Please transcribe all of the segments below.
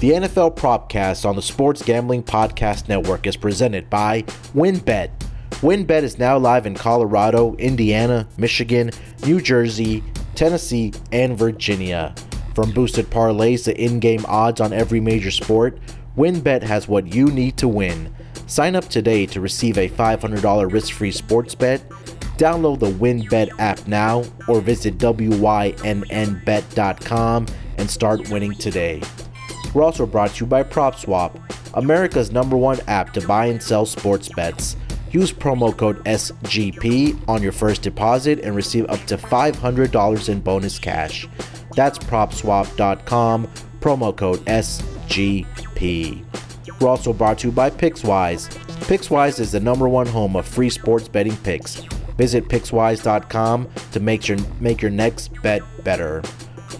The NFL Propcast on the Sports Gambling Podcast Network is presented by WynnBET. WynnBET is now live in Colorado, Indiana, Michigan, New Jersey, Tennessee, and Virginia. From boosted parlays to in game odds on every major sport, WynnBET has what you need to win. Sign up today to receive a $500 risk free sports bet. Download the WynnBET app now or visit WYNNBet.com and start winning today. We're also brought to you by PropSwap, America's number one app to buy and sell sports bets. Use promo code SGP on your first deposit and receive up to $500 in bonus cash. That's propswap.com, promo code SGP. We're also brought to you by Pickswise. Pickswise is the number one home of free sports betting picks. Visit pickswise.com to make your make your next bet better.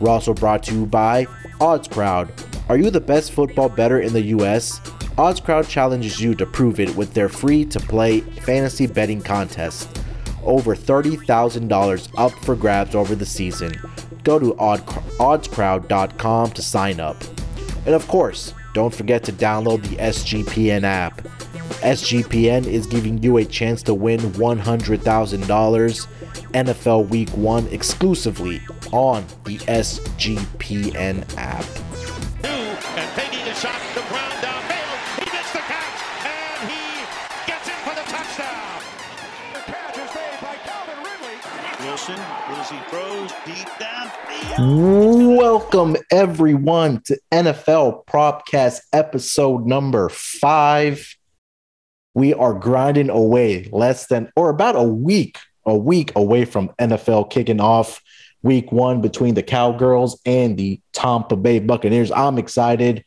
We're also brought to you by OddsCrowd. Are you the best football bettor in the US? OddsCrowd challenges you to prove it with their free to play fantasy betting contest. Over $30,000 up for grabs over the season. Go to oddscrowd.com to sign up. And of course, don't forget to download the SGPN app. SGPN is giving you a chance to win $100,000 NFL Week 1 exclusively on the SGPN app. And taking a shot, the ground downfield. He gets the catch, and he gets it for the touchdown. The catch is made by Calvin Ridley. Wilson, as he throws deep downfield. Welcome everyone to NFL Propcast episode number five. We are grinding away less than or about a week, a week away from NFL kicking off week one between the Cowgirls and the Tampa Bay Buccaneers. I'm excited.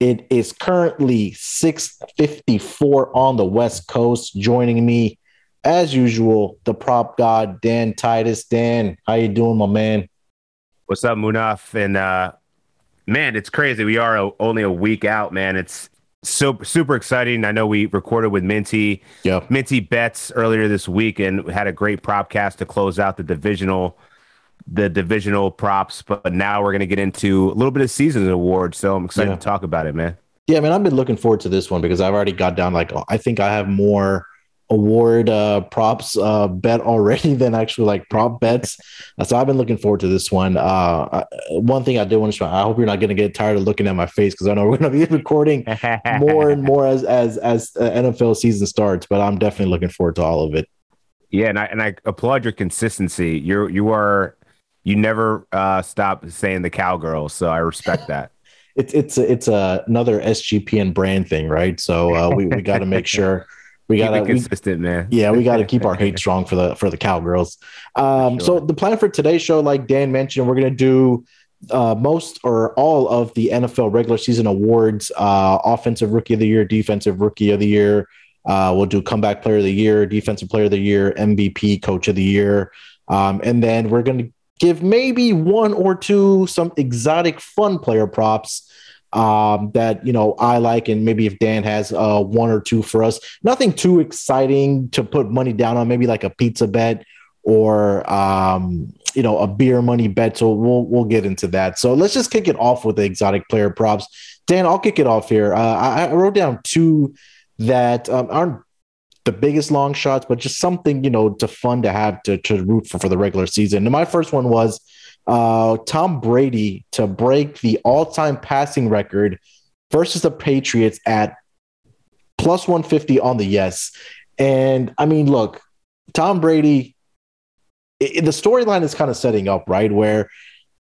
It is currently 654 on the West Coast. Joining me, as usual, the prop god, Dan Titus. Dan, how you doing, my man? What's up, Munaf? And uh, man, it's crazy. We are a, only a week out, man. It's so super exciting. I know we recorded with Minty, Yeah. Minty bets earlier this week, and had a great prop cast to close out the divisional, the divisional props. But now we're gonna get into a little bit of season awards. So I'm excited Yeah. to talk about it, man. Yeah, man, I've been looking forward to this one because I've already got down like I think I have more award uh props uh bet already than actually like prop bets. Uh, so I've been looking forward to this one. Uh one thing I did want to show, I hope you're not going to get tired of looking at my face because I know we're going to be recording more and more as as as uh, NFL season starts, but I'm definitely looking forward to all of it. Yeah, and I and I applaud your consistency. You're you are you never uh, stop saying the cowgirls, so I respect that. It's it's a, it's a, another SGPN brand thing, right? So uh, we we got to make sure we got to consistent, man. yeah, we got to keep our hate strong for the for the cowgirls. Um, So the plan for today's show, like Dan mentioned, we're gonna do uh, most or all of the NFL regular season awards: uh, offensive rookie of the year, defensive rookie of the year. Uh, we'll do comeback player of the year, defensive player of the year, MVP, coach of the year, um, and then we're gonna give maybe one or two some exotic fun player props um, that you know I like, and maybe if Dan has uh, one or two for us, nothing too exciting to put money down on. Maybe like a pizza bet or um, you know a beer money bet. So we'll we'll get into that. So let's just kick it off with the exotic player props. Dan, I'll kick it off here. Uh, I, I wrote down two that um, aren't the biggest long shots, but just something you know to fun to have to to root for for the regular season. And my first one was uh, Tom Brady to break the all-time passing record versus the Patriots at plus 150 on the yes. And I mean, look, Tom Brady, i- i- the storyline is kind of setting up, right? Where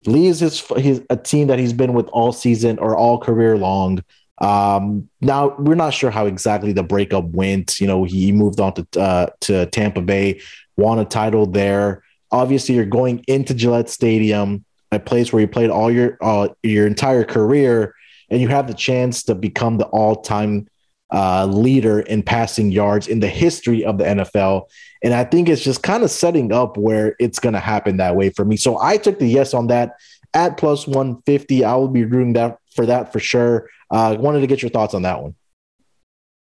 Lee is his, his a team that he's been with all season or all career long. Um, now we're not sure how exactly the breakup went. You know, he moved on to uh, to Tampa Bay, won a title there. Obviously, you're going into Gillette Stadium, a place where you played all your uh, your entire career, and you have the chance to become the all time uh, leader in passing yards in the history of the NFL. And I think it's just kind of setting up where it's going to happen that way for me. So I took the yes on that at plus 150. I will be rooting that for that for sure. Uh, wanted to get your thoughts on that one.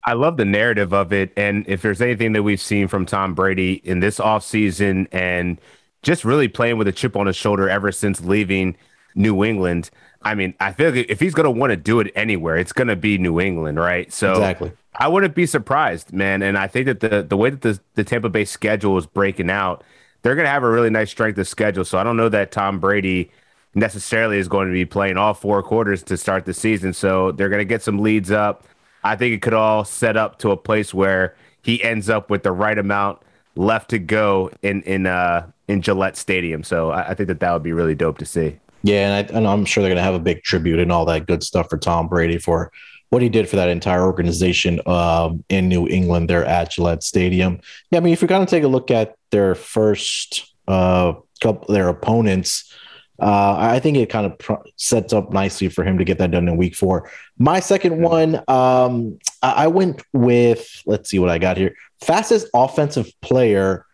I love the narrative of it. And if there's anything that we've seen from Tom Brady in this offseason and just really playing with a chip on his shoulder ever since leaving New England, I mean, I feel like if he's going to want to do it anywhere, it's going to be New England, right? So Exactly. I wouldn't be surprised, man. And I think that the the way that the, the Tampa Bay schedule is breaking out, they're going to have a really nice strength of schedule. So I don't know that Tom Brady necessarily is going to be playing all four quarters to start the season. So they're going to get some leads up. I think it could all set up to a place where he ends up with the right amount left to go in in uh in Gillette Stadium. So I, I think that that would be really dope to see. Yeah, and, I, and I'm sure they're going to have a big tribute and all that good stuff for Tom Brady for what he did for that entire organization um, in New England there at Gillette Stadium. Yeah, I mean, if you're going to take a look at their first uh, couple, their opponents, uh, I think it kind of pr- sets up nicely for him to get that done in week four. My second one, um, I-, I went with, let's see what I got here. Fastest offensive player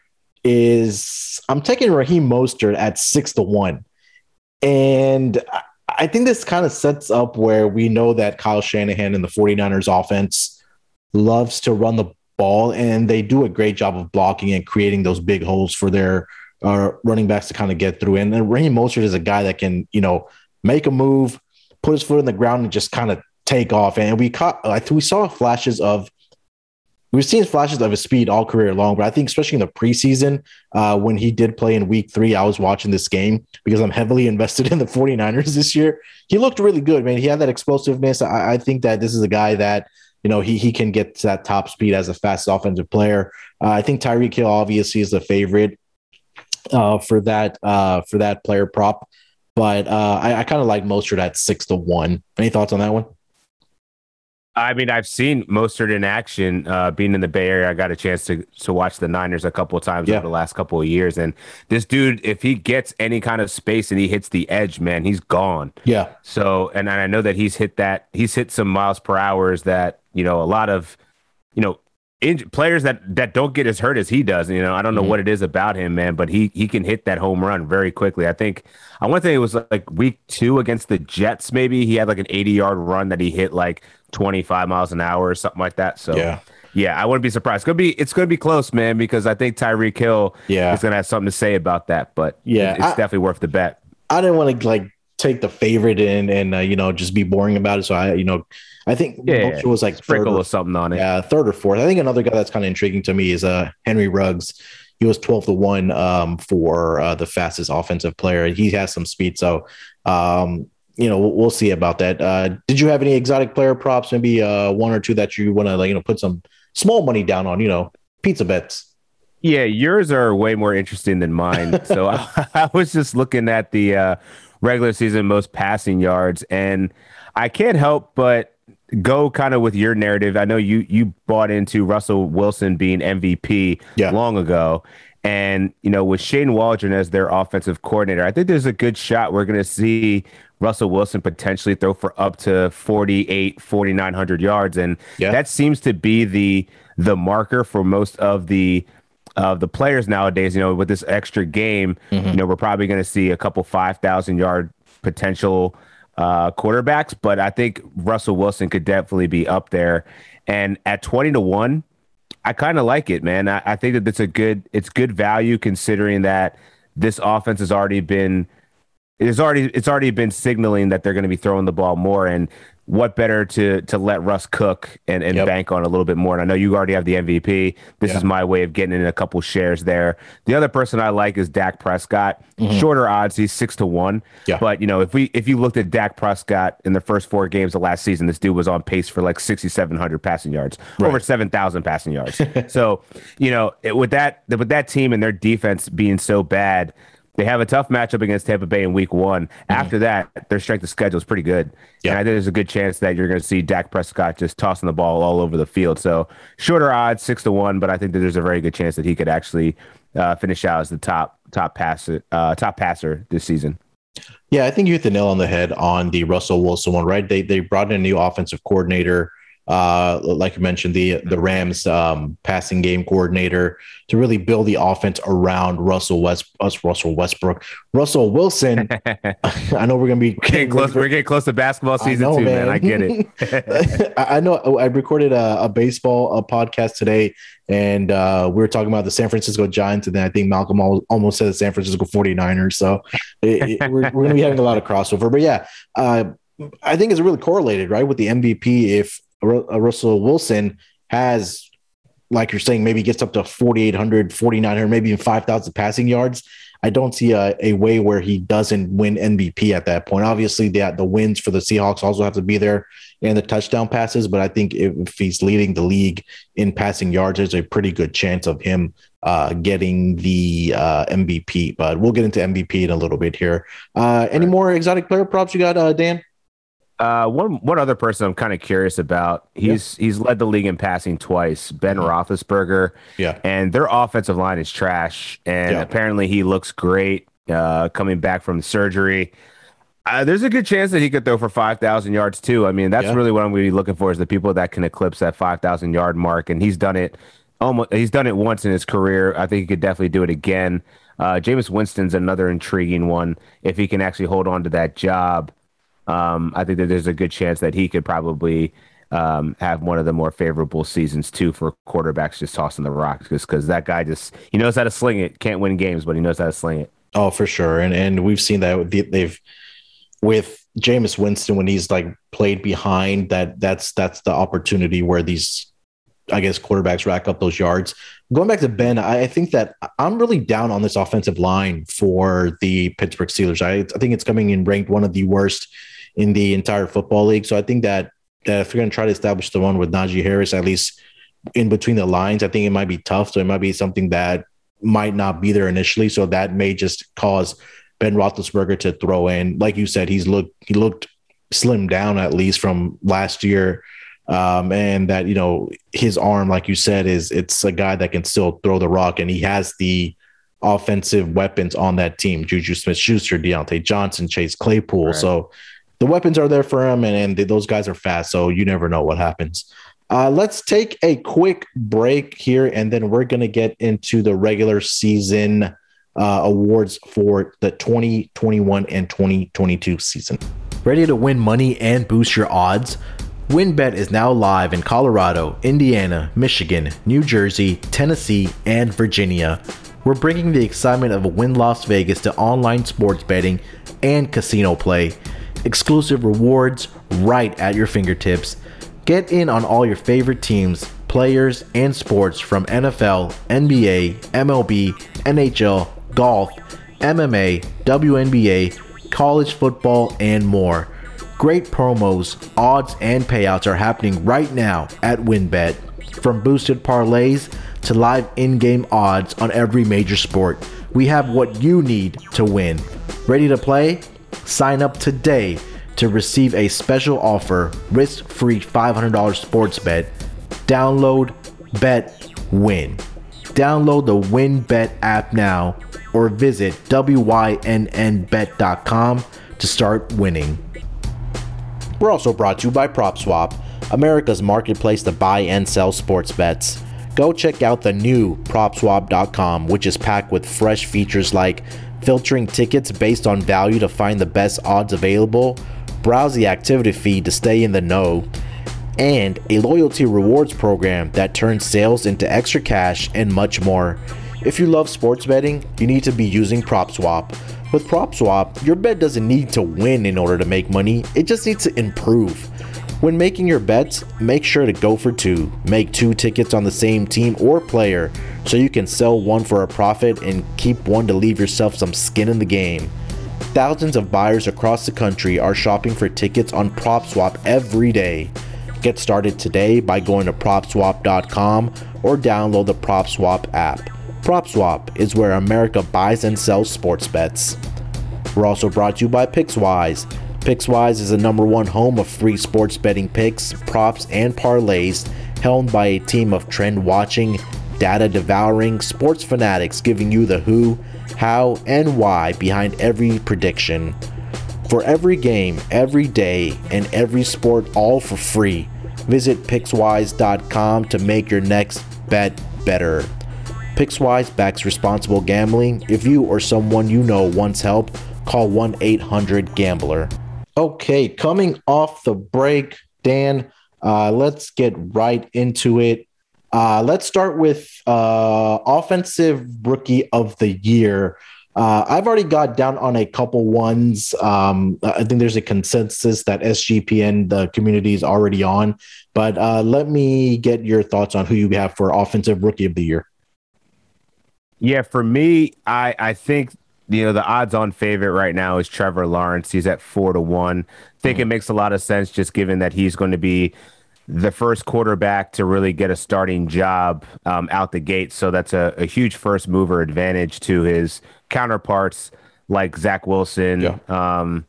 is, I'm taking Raheem Mostert at six to one. And I- I think this kind of sets up where we know that Kyle Shanahan and the 49ers offense loves to run the ball, and they do a great job of blocking and creating those big holes for their uh, running backs to kind of get through. And, and Raheem Mostert is a guy that can, you know, make a move, put his foot in the ground, and just kind of take off. And we caught, I think we saw flashes of We've seen flashes of his speed all career long, but I think especially in the preseason, uh, when he did play in week three, I was watching this game because I'm heavily invested in the 49ers this year. He looked really good, man. He had that explosiveness. I, I think that this is a guy that, you know, he, he can get to that top speed as a fast offensive player. Uh, I think Tyreek Hill obviously is the favorite uh, for that uh, for that player prop, but uh, I, I kind of like Mostert at six to one. Any thoughts on that one? I mean, I've seen Mostert in action. Uh, being in the Bay Area, I got a chance to to watch the Niners a couple of times Yeah. over the last couple of years. And this dude, if he gets any kind of space and he hits the edge, man, he's gone. Yeah, So, and I know that he's hit that. He's hit some miles per hours that you know a lot of, you know, in, players that that don't get as hurt as he does. You know, I don't know Mhm. what it is about him, man, but he he can hit that home run very quickly. I think I want to say it was like week two against the Jets. Maybe he had like an 80 yard run that he hit like 25 miles an hour or something like that. So yeah, yeah, I wouldn't be surprised. It's gonna be it's gonna be close, man, because I think Tyreek Hill yeah. is gonna have something to say about that. But Yeah, it's I- definitely worth the bet. I didn't want to like take the favorite in and uh, you know just be boring about it. So I, you know, I think Yeah, was like Sprinkle or, of something on it. yeah, third or fourth. I think another guy that's kind of intriguing to me is uh Henry Ruggs. He was twelve to one um, for uh, the fastest offensive player. He has some speed, so um, you know we'll, we'll see about that. Uh, did you have any exotic player props? Maybe uh, one or two that you want to like you know put some small money down on? You know, pizza bets. Yeah, yours are way more interesting than mine. so I, I was just looking at the uh, regular season most passing yards, and I can't help but go kind of with your narrative. I know you you bought into Russell Wilson being MVP Yeah. long ago. And, you know, with Shane Waldron as their offensive coordinator, I think there's a good shot we're going to see Russell Wilson potentially throw for up to 48, 4,900 yards. And Yeah. that seems to be the the marker for most of the of the players nowadays. You know, with this extra game, you know, we're probably going to see a couple 5,000 yard potential uh, quarterbacks, but I think Russell Wilson could definitely be up there. And at 20 to 1, I kind of like it, man. I, I think that it's a good it's good value considering that this offense has already been it's already it's already been signaling that they're going to be throwing the ball more and what better to to let Russ cook and, and Yep. bank on a little bit more. And I know you already have the MVP. This Yeah. is my way of getting in a couple shares there. The other person I like is Dak Prescott. Shorter odds, he's six to one. Mm-hmm. Yeah. But you know, if we if you looked at Dak Prescott in the first four games of last season, this dude was on pace for like sixty seven hundred passing yards, over seven thousand passing yards. so, you know, it, with that with that team and their defense being so bad, they have a tough matchup against Tampa Bay in week one. After that, their strength of schedule is pretty good. Mm-hmm. Yeah. And I think there's a good chance that you're going to see Dak Prescott just tossing the ball all over the field. So shorter odds, six to one, but I think that there's a very good chance that he could actually uh, finish out as the top top passer uh, top passer this season. Yeah, I think you hit the nail on the head on the Russell Wilson one, right? They they brought in a new offensive coordinator. Uh, like you mentioned, the the Rams um, passing game coordinator to really build the offense around Russell West, us Russell Westbrook, Russell Wilson. I know we're gonna be getting close. We're getting close to basketball season know, too, man. man. I get it. I know. I recorded a, a baseball a podcast today, and uh, we were talking about the San Francisco Giants, and then I think Malcolm almost said the San Francisco 49ers. So it, it, we're, we're going to be having a lot of crossover. But yeah, uh, I think it's really correlated, right, with the MVP. If Russell Wilson has, like you're saying, maybe gets up to 4,800, 4,900, maybe even 5,000 passing yards. I don't see a, a way where he doesn't win MVP at that point. Obviously, the, the wins for the Seahawks also have to be there and the touchdown passes, but I think if, if he's leading the league in passing yards, there's a pretty good chance of him uh, getting the uh, MVP. But we'll get into MVP in a little bit here. Uh, any more exotic player props you got, uh, Dan? Uh, one one other person I'm kind of curious about. He's yeah. he's led the league in passing twice. Ben mm-hmm. Roethlisberger. Yeah, and their offensive line is trash. And yeah. apparently he looks great uh, coming back from surgery. Uh, there's a good chance that he could throw for five thousand yards too. I mean, that's yeah. really what I'm going to be looking for is the people that can eclipse that five thousand yard mark. And he's done it almost. He's done it once in his career. I think he could definitely do it again. Uh, Jameis Winston's another intriguing one if he can actually hold on to that job. Um, I think that there's a good chance that he could probably um, have one of the more favorable seasons too for quarterbacks just tossing the rock just because that guy just he knows how to sling it. Can't win games, but he knows how to sling it. Oh, for sure, and and we've seen that they've with Jameis Winston when he's like played behind that that's that's the opportunity where these I guess quarterbacks rack up those yards. Going back to Ben, I think that I'm really down on this offensive line for the Pittsburgh Steelers. I, I think it's coming in ranked one of the worst in the entire football league. So I think that that if you're going to try to establish the one with Najee Harris, at least in between the lines, I think it might be tough. So it might be something that might not be there initially. So that may just cause Ben Roethlisberger to throw in. Like you said, he's looked he looked slimmed down at least from last year. Um, and that you know his arm, like you said, is it's a guy that can still throw the rock, and he has the offensive weapons on that team: Juju Smith-Schuster, Diontae Johnson, Chase Claypool. Right. So the weapons are there for him, and, and those guys are fast. So you never know what happens. Uh, let's take a quick break here, and then we're going to get into the regular season uh, awards for the 2021 and 2022 season. Ready to win money and boost your odds? WynnBET is now live in Colorado, Indiana, Michigan, New Jersey, Tennessee, and Virginia. We're bringing the excitement of Wynn Las Vegas to online sports betting and casino play exclusive rewards right at your fingertips. Get in on all your favorite teams, players, and sports from NFL, NBA, MLB, NHL, golf, MMA, WNBA, college football, and more. Great promos, odds, and payouts are happening right now at WynnBET. From boosted parlays to live in game odds on every major sport, we have what you need to win. Ready to play? Sign up today to receive a special offer risk free $500 sports bet. Download, bet, win. Download the WynnBET app now or visit WYNNBet.com to start winning. We're also brought to you by PropSwap, America's marketplace to buy and sell sports bets. Go check out the new PropSwap.com, which is packed with fresh features like filtering tickets based on value to find the best odds available, browse the activity feed to stay in the know, and a loyalty rewards program that turns sales into extra cash and much more. If you love sports betting, you need to be using PropSwap. With PropSwap, your bet doesn't need to win in order to make money, it just needs to improve. When making your bets, make sure to go for two. Make two tickets on the same team or player so you can sell one for a profit and keep one to leave yourself some skin in the game. Thousands of buyers across the country are shopping for tickets on PropSwap every day. Get started today by going to PropSwap.com or download the PropSwap app. PropSwap is where America buys and sells sports bets. We're also brought to you by PicksWise. PicksWise is the number one home of free sports betting picks, props, and parlays, helmed by a team of trend watching, data devouring sports fanatics giving you the who, how, and why behind every prediction. For every game, every day, and every sport, all for free. Visit Pickswise.com to make your next bet better. Pickswise backs responsible gambling. If you or someone you know wants help, call 1 800 Gambler. Okay, coming off the break, Dan, uh, let's get right into it. Uh, let's start with uh, offensive rookie of the year. Uh, I've already got down on a couple ones. Um, I think there's a consensus that SGPN, the community, is already on. But uh, let me get your thoughts on who you have for offensive rookie of the year. Yeah, for me, I I think you know the odds-on favorite right now is Trevor Lawrence. He's at four to one. I think mm-hmm. it makes a lot of sense just given that he's going to be the first quarterback to really get a starting job um, out the gate. So that's a, a, huge first mover advantage to his counterparts like Zach Wilson, yeah. um,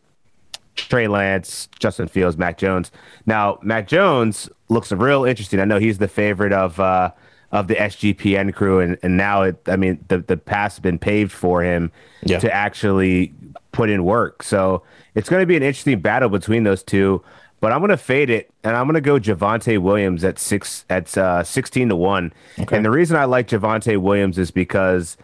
Trey Lance, Justin Fields, Mac Jones. Now, Mac Jones looks real interesting. I know he's the favorite of uh, of the SGPN crew, and, and now it. I mean, the the path has been paved for him yeah. to actually put in work. So it's going to be an interesting battle between those two. But I'm going to fade it, and I'm going to go Javonte Williams at six at uh, sixteen to one. Okay. And the reason I like Javonte Williams is because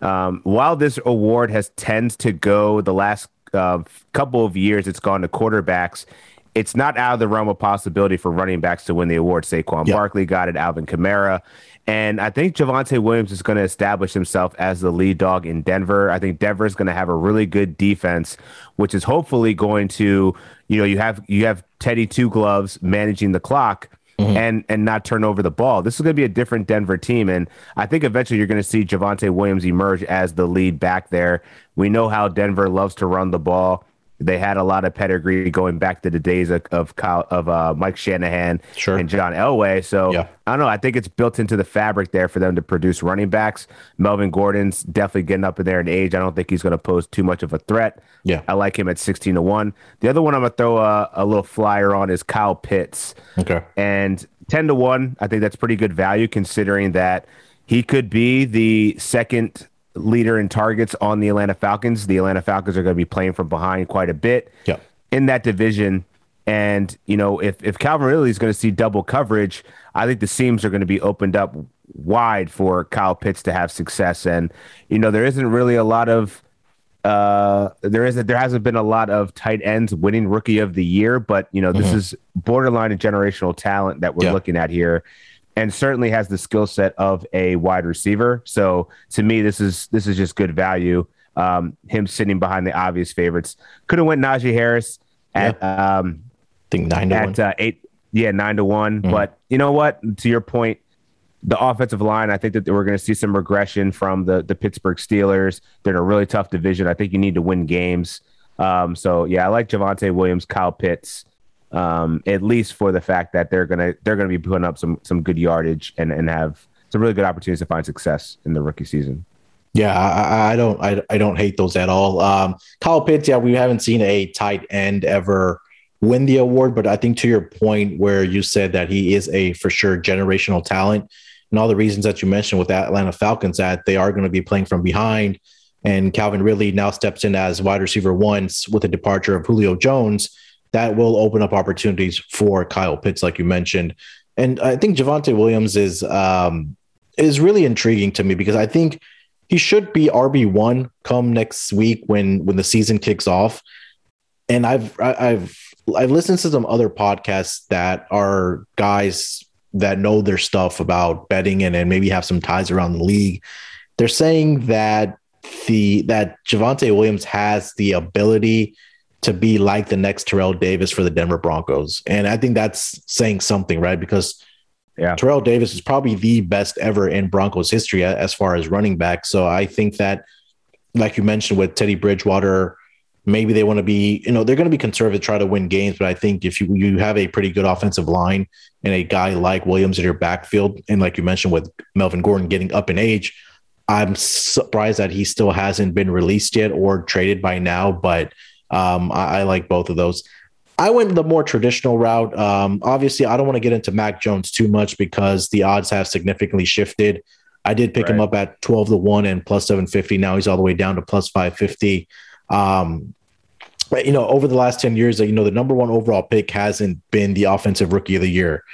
um, while this award has tends to go the last uh, couple of years, it's gone to quarterbacks. It's not out of the realm of possibility for running backs to win the award. Saquon yep. Barkley got it, Alvin Kamara. And I think Javonte Williams is going to establish himself as the lead dog in Denver. I think Denver is going to have a really good defense, which is hopefully going to, you know, you have you have Teddy Two Gloves managing the clock. Mm-hmm. and and not turn over the ball. This is going to be a different Denver team, and I think eventually you're going to see Javonte Williams emerge as the lead back there. We know how Denver loves to run the ball. They had a lot of pedigree going back to the days of of, Kyle, of uh, Mike Shanahan sure. and John Elway. So yeah. I don't know. I think it's built into the fabric there for them to produce running backs. Melvin Gordon's definitely getting up in there in age. I don't think he's going to pose too much of a threat. Yeah, I like him at sixteen to one. The other one I'm going to throw a, a little flyer on is Kyle Pitts. Okay, and ten to one. I think that's pretty good value considering that he could be the second leader in targets on the Atlanta Falcons. The Atlanta Falcons are going to be playing from behind quite a bit yeah. in that division. And, you know, if, if Calvin Ridley is going to see double coverage, I think the seams are going to be opened up wide for Kyle Pitts to have success. And, you know, there isn't really a lot of, uh, there isn't, there hasn't been a lot of tight ends winning rookie of the year, but, you know, this mm-hmm. is borderline and generational talent that we're yeah. looking at here and certainly has the skill set of a wide receiver. So to me, this is this is just good value. Um, him sitting behind the obvious favorites could have went Najee Harris at yeah. um, I think nine to at, one. Uh, eight, yeah, nine to one. Mm. But you know what? To your point, the offensive line, I think that we're going to see some regression from the the Pittsburgh Steelers. They're in a really tough division. I think you need to win games. Um, so yeah, I like Javonte Williams, Kyle Pitts um, at least for the fact that they're gonna they're gonna be putting up some some good yardage and and have some really good opportunities to find success in the rookie season. Yeah, I, I don't I, I don't hate those at all. Um, Kyle Pitts, yeah, we haven't seen a tight end ever win the award, but I think to your point where you said that he is a for sure generational talent, and all the reasons that you mentioned with the Atlanta Falcons that they are going to be playing from behind, and Calvin Ridley now steps in as wide receiver once with the departure of Julio Jones that will open up opportunities for Kyle Pitts, like you mentioned. And I think Javonte Williams is um, is really intriguing to me because I think he should be RB one come next week when when the season kicks off. And I've I've I've listened to some other podcasts that are guys that know their stuff about betting and, and maybe have some ties around the league. They're saying that the that Javonte Williams has the ability to be like the next Terrell Davis for the Denver Broncos. And I think that's saying something, right? Because yeah. Terrell Davis is probably the best ever in Broncos history as far as running back. So I think that, like you mentioned with Teddy Bridgewater, maybe they want to be, you know, they're going to be conservative, try to win games. But I think if you you have a pretty good offensive line and a guy like Williams in your backfield, and like you mentioned with Melvin Gordon getting up in age, I'm surprised that he still hasn't been released yet or traded by now. But um, I, I, like both of those. I went the more traditional route. Um, obviously, I don't want to get into Mac Jones too much because the odds have significantly shifted. I did pick right. him up at 12 to 1 and plus 750. Now he's all the way down to plus 550. Um, But, you know, over the last 10 years, you know, the number one overall pick hasn't been the offensive rookie of the year.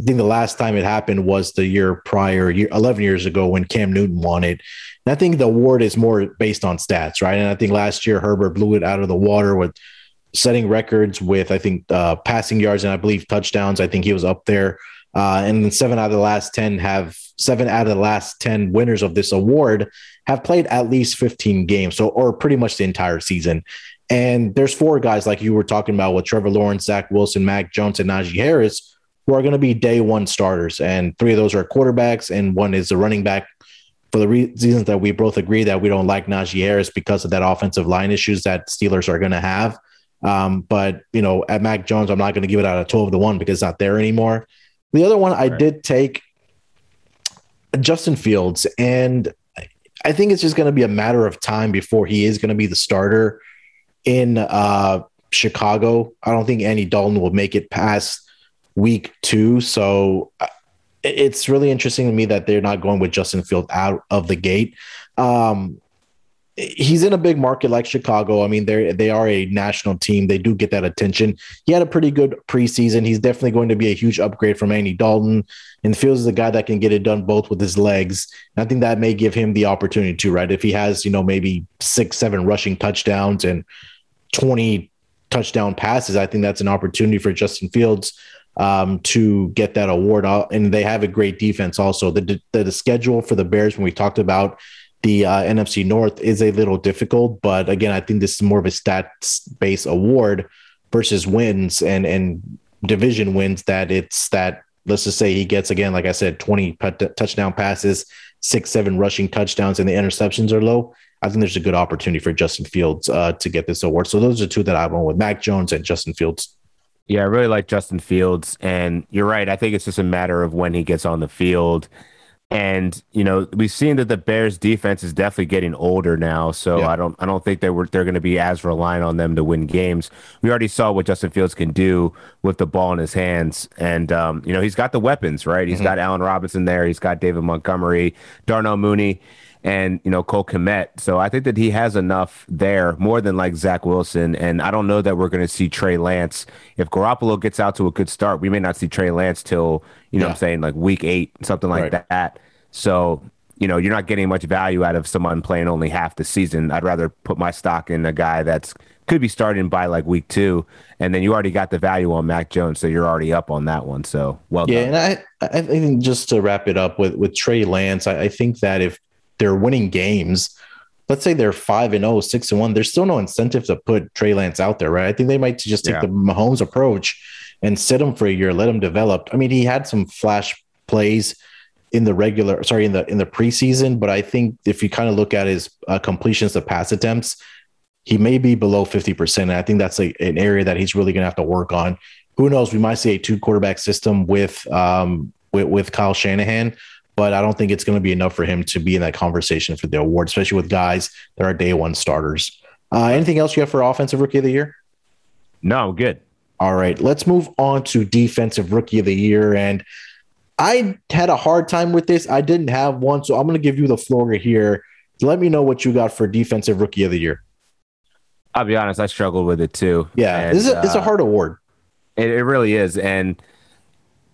I think the last time it happened was the year prior, year, 11 years ago when Cam Newton won it. I think the award is more based on stats, right? And I think last year Herbert blew it out of the water with setting records with, I think, uh, passing yards and I believe touchdowns. I think he was up there. Uh, and then seven out of the last 10 have seven out of the last 10 winners of this award have played at least 15 games. So, or pretty much the entire season. And there's four guys like you were talking about with Trevor Lawrence, Zach Wilson, Mac Jones, and Najee Harris who are going to be day one starters. And three of those are quarterbacks, and one is a running back. For the reasons that we both agree that we don't like Najee Harris because of that offensive line issues that Steelers are going to have. Um, but you know, at Mac Jones, I'm not going to give it out of 12 to one because it's not there anymore. The other one I did take Justin Fields, and I think it's just going to be a matter of time before he is going to be the starter in uh, Chicago. I don't think Andy Dalton will make it past week two. So uh, it's really interesting to me that they're not going with Justin Field out of the gate. Um, he's in a big market like Chicago. I mean, they they are a national team. They do get that attention. He had a pretty good preseason. He's definitely going to be a huge upgrade from Andy Dalton. And Fields is a guy that can get it done both with his legs. And I think that may give him the opportunity to, right? If he has, you know, maybe six, seven rushing touchdowns and 20 touchdown passes, I think that's an opportunity for Justin Fields um, to get that award. And they have a great defense also. The, the, the schedule for the Bears, when we talked about the uh, NFC North, is a little difficult. But again, I think this is more of a stats based award versus wins and, and division wins that it's that, let's just say he gets, again, like I said, 20 touchdown passes, six, seven rushing touchdowns, and the interceptions are low. I think there's a good opportunity for Justin Fields uh, to get this award. So those are two that I went with Mac Jones and Justin Fields. Yeah, I really like Justin Fields. And you're right. I think it's just a matter of when he gets on the field. And, you know, we've seen that the Bears defense is definitely getting older now. So yeah. I don't I don't think they were they're gonna be as reliant on them to win games. We already saw what Justin Fields can do with the ball in his hands. And um, you know, he's got the weapons, right? He's mm-hmm. got Allen Robinson there, he's got David Montgomery, Darnell Mooney and you know Cole Kmet. So I think that he has enough there, more than like Zach Wilson. And I don't know that we're going to see Trey Lance. If Garoppolo gets out to a good start, we may not see Trey Lance till you know yeah. I'm saying like week eight, something like right. that. So you know you're not getting much value out of someone playing only half the season. I'd rather put my stock in a guy that's could be starting by like week two, and then you already got the value on Mac Jones, so you're already up on that one. So well, yeah. Done. And I, I think just to wrap it up with with Trey Lance, I, I think that if they're winning games, let's say they're five and 0, 6 and 1, there's still no incentive to put Trey Lance out there, right? I think they might just take yeah. the Mahomes approach and sit him for a year, let him develop. I mean, he had some flash plays in the regular, sorry, in the in the preseason, but I think if you kind of look at his uh, completions of pass attempts, he may be below 50%. And I think that's a, an area that he's really going to have to work on. Who knows? We might see a two quarterback system with um with, with Kyle Shanahan, but I don't think it's going to be enough for him to be in that conversation for the award, especially with guys that are day one starters. Uh, anything else you have for offensive rookie of the year? No, good. All right, let's move on to defensive rookie of the year. And I had a hard time with this. I didn't have one, so I'm going to give you the floor here. Let me know what you got for defensive rookie of the year. I'll be honest, I struggled with it too. Yeah, and, this is a, uh, it's a hard award. It, it really is, and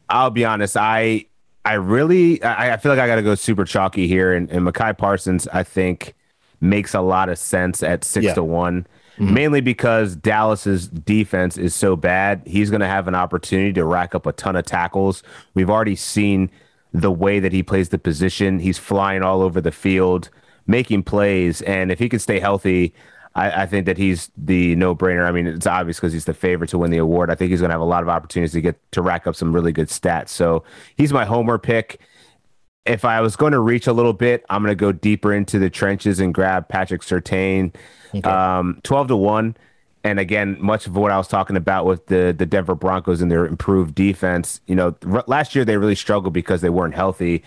I'll be honest, I I really, I, I feel like I got to go super chalky here, and, and Micah Parsons, I think, makes a lot of sense at six yeah. to one. Mm-hmm. Mainly because Dallas's defense is so bad, he's going to have an opportunity to rack up a ton of tackles. We've already seen the way that he plays the position. He's flying all over the field, making plays, and if he can stay healthy, I, I think that he's the no brainer. I mean, it's obvious because he's the favorite to win the award. I think he's going to have a lot of opportunities to get to rack up some really good stats. So he's my homer pick. If I was going to reach a little bit, I'm going to go deeper into the trenches and grab Patrick Surtain, okay. um, 12 to 1. And again, much of what I was talking about with the the Denver Broncos and their improved defense, you know, r- last year they really struggled because they weren't healthy.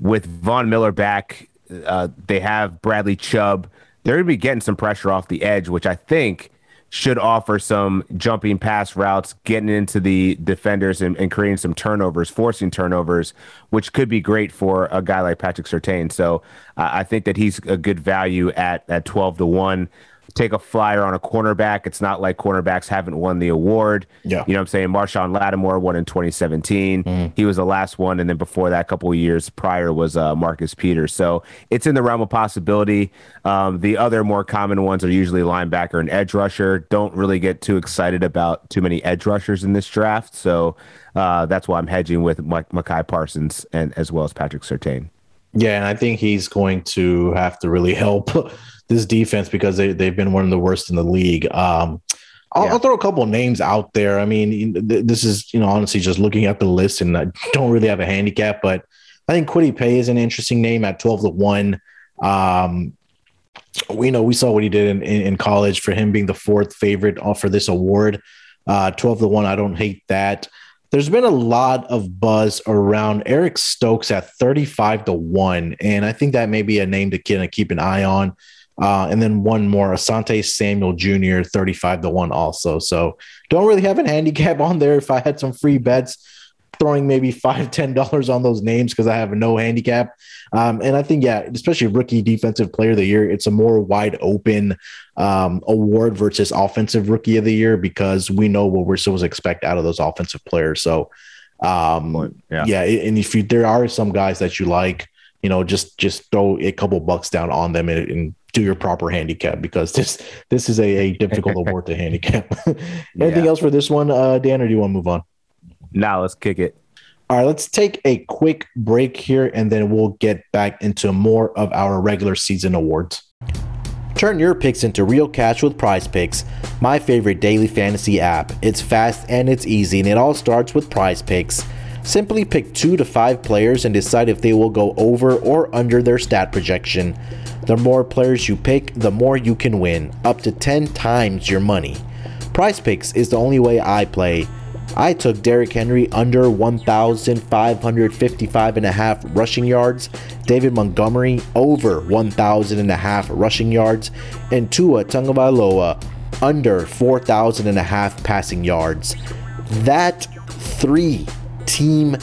With Von Miller back, uh, they have Bradley Chubb they're going to be getting some pressure off the edge, which I think should offer some jumping pass routes, getting into the defenders and, and, creating some turnovers, forcing turnovers, which could be great for a guy like Patrick Surtain. So uh, I think that he's a good value at at twelve to one. Take a flyer on a cornerback. It's not like cornerbacks haven't won the award. Yeah. You know what I'm saying? Marshon Lattimore won in 2017. Mm-hmm. He was the last one. And then before that, a couple of years prior was uh, Marcus Peters. So it's in the realm of possibility. Um, the other more common ones are usually linebacker and edge rusher. Don't really get too excited about too many edge rushers in this draft. So uh, that's why I'm hedging with Mike, Makai Parsons and as well as Patrick Surtain. Yeah, and I think he's going to have to really help this defense because they, they've been one of the worst in the league. Um, I'll, Yeah. I'll throw a couple names out there. I mean, th- this is, you know, honestly just looking at the list and I don't really have a handicap, but I think Kwity Paye is an interesting name at 12 to 1. Um, we know we saw what he did in, in, in college for him being the fourth favorite for this award. Uh, 12 to 1. I don't hate that. There's been a lot of buzz around Eric Stokes at 35 to 1. And I think that may be a name to kind of keep an eye on. Uh, and then one more, Asante Samuel Jr., 35 to 1 also. So don't really have an handicap on there. If I had some free bets, throwing maybe five, ten dollars on those names because I have no handicap. Um, and I think, yeah, especially rookie defensive player of the year, it's a more wide open um, award versus offensive rookie of the year because we know what we're supposed to expect out of those offensive players. So, um, Yeah. yeah, and if you there are some guys that you like, you know, just just throw a couple bucks down on them and, and do your proper handicap because this this is a, a difficult award to handicap. Anything Yeah. else for this one, uh, Dan, or do you want to move on? Now let's kick it. All right, let's take a quick break here and then we'll get back into more of our regular season awards. Turn your picks into real cash with Prize Picks, my favorite daily fantasy app. It's fast and it's easy, and it all starts with Prize Picks. Simply pick two to five players and decide if they will go over or under their stat projection. The more players you pick, the more you can win, up to 10 times your money. Prize Picks is the only way I play. I took Derrick Henry under 1,555 and a half rushing yards, David Montgomery over 1,000 and a half rushing yards, and Tua Tagovailoa under 4,000 and a half passing yards. That three team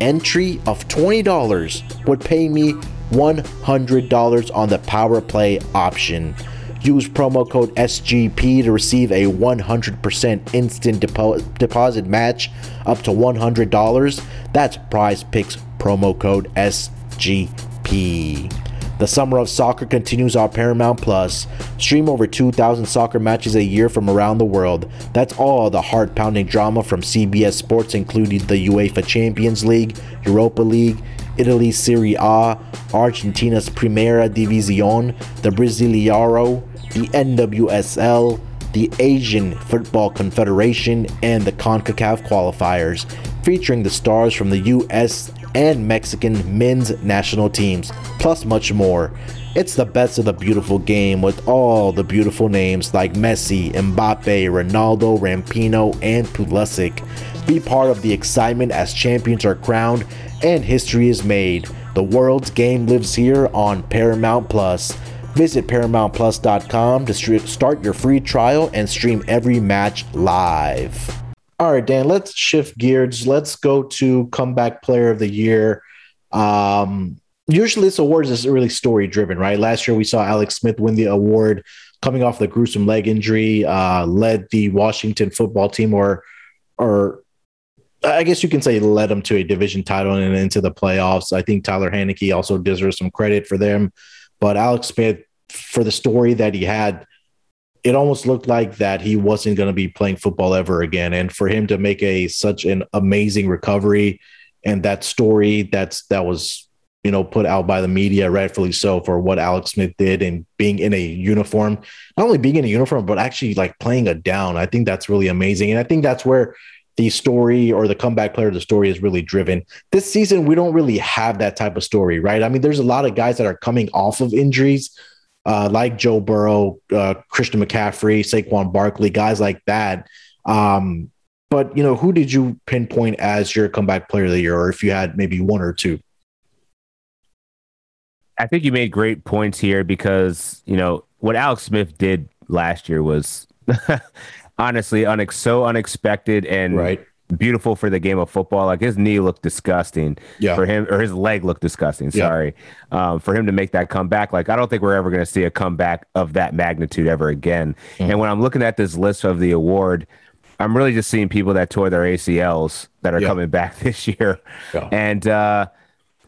entry of $20 would pay me $100 on the power play option. Use promo code SGP to receive a 100% instant depo- deposit match up to $100. That's Prize Picks promo code SGP. The summer of soccer continues on Paramount Plus. Stream over 2,000 soccer matches a year from around the world. That's all the heart pounding drama from CBS Sports, including the UEFA Champions League, Europa League, Italy's Serie A, Argentina's Primera División, the Brasileiro, the NWSL, the Asian Football Confederation, and the CONCACAF qualifiers, featuring the stars from the US and Mexican men's national teams, plus much more. It's the best of the beautiful game with all the beautiful names like Messi, Mbappe, Ronaldo, Rapinoe, and Pulisic. Be part of the excitement as champions are crowned and history is made. The world's game lives here on Paramount Plus. Visit ParamountPlus.com to str- start your free trial and stream every match live. All right, Dan, let's shift gears. Let's go to comeback player of the year. Um, usually, this award is really story driven, right? Last year, we saw Alex Smith win the award coming off the gruesome leg injury, uh, led the Washington football team, or, or I guess you can say led them to a division title and into the playoffs. I think Taylor Heinicke also deserves some credit for them. But Alex Smith, for the story that he had, it almost looked like that he wasn't going to be playing football ever again. And for him to make a such an amazing recovery and that story that's that was you know put out by the media rightfully so for what Alex Smith did and being in a uniform, not only being in a uniform but actually like playing a down. I think that's really amazing, and I think that's where the story or the comeback player of the story is really driven. This season, we don't really have that type of story, right? I mean, there's a lot of guys that are coming off of injuries, uh, like Joe Burrow, uh, Christian McCaffrey, Saquon Barkley, guys like that. Um, but you know, who did you pinpoint as your comeback player of the year, or if you had maybe one or two? I think you made great points here because you know what Alex Smith did last year was honestly unex- so unexpected and Right. beautiful for the game of football. Like his knee looked disgusting Yeah. for him, or his leg looked disgusting. Yeah. Sorry, um, for him to make that comeback. Like I don't think we're ever going to see a comeback of that magnitude ever again. Mm. And when I'm looking at this list of the award, I'm really just seeing people that tore their ACLs that are Yeah. coming back this year. Yeah. And uh,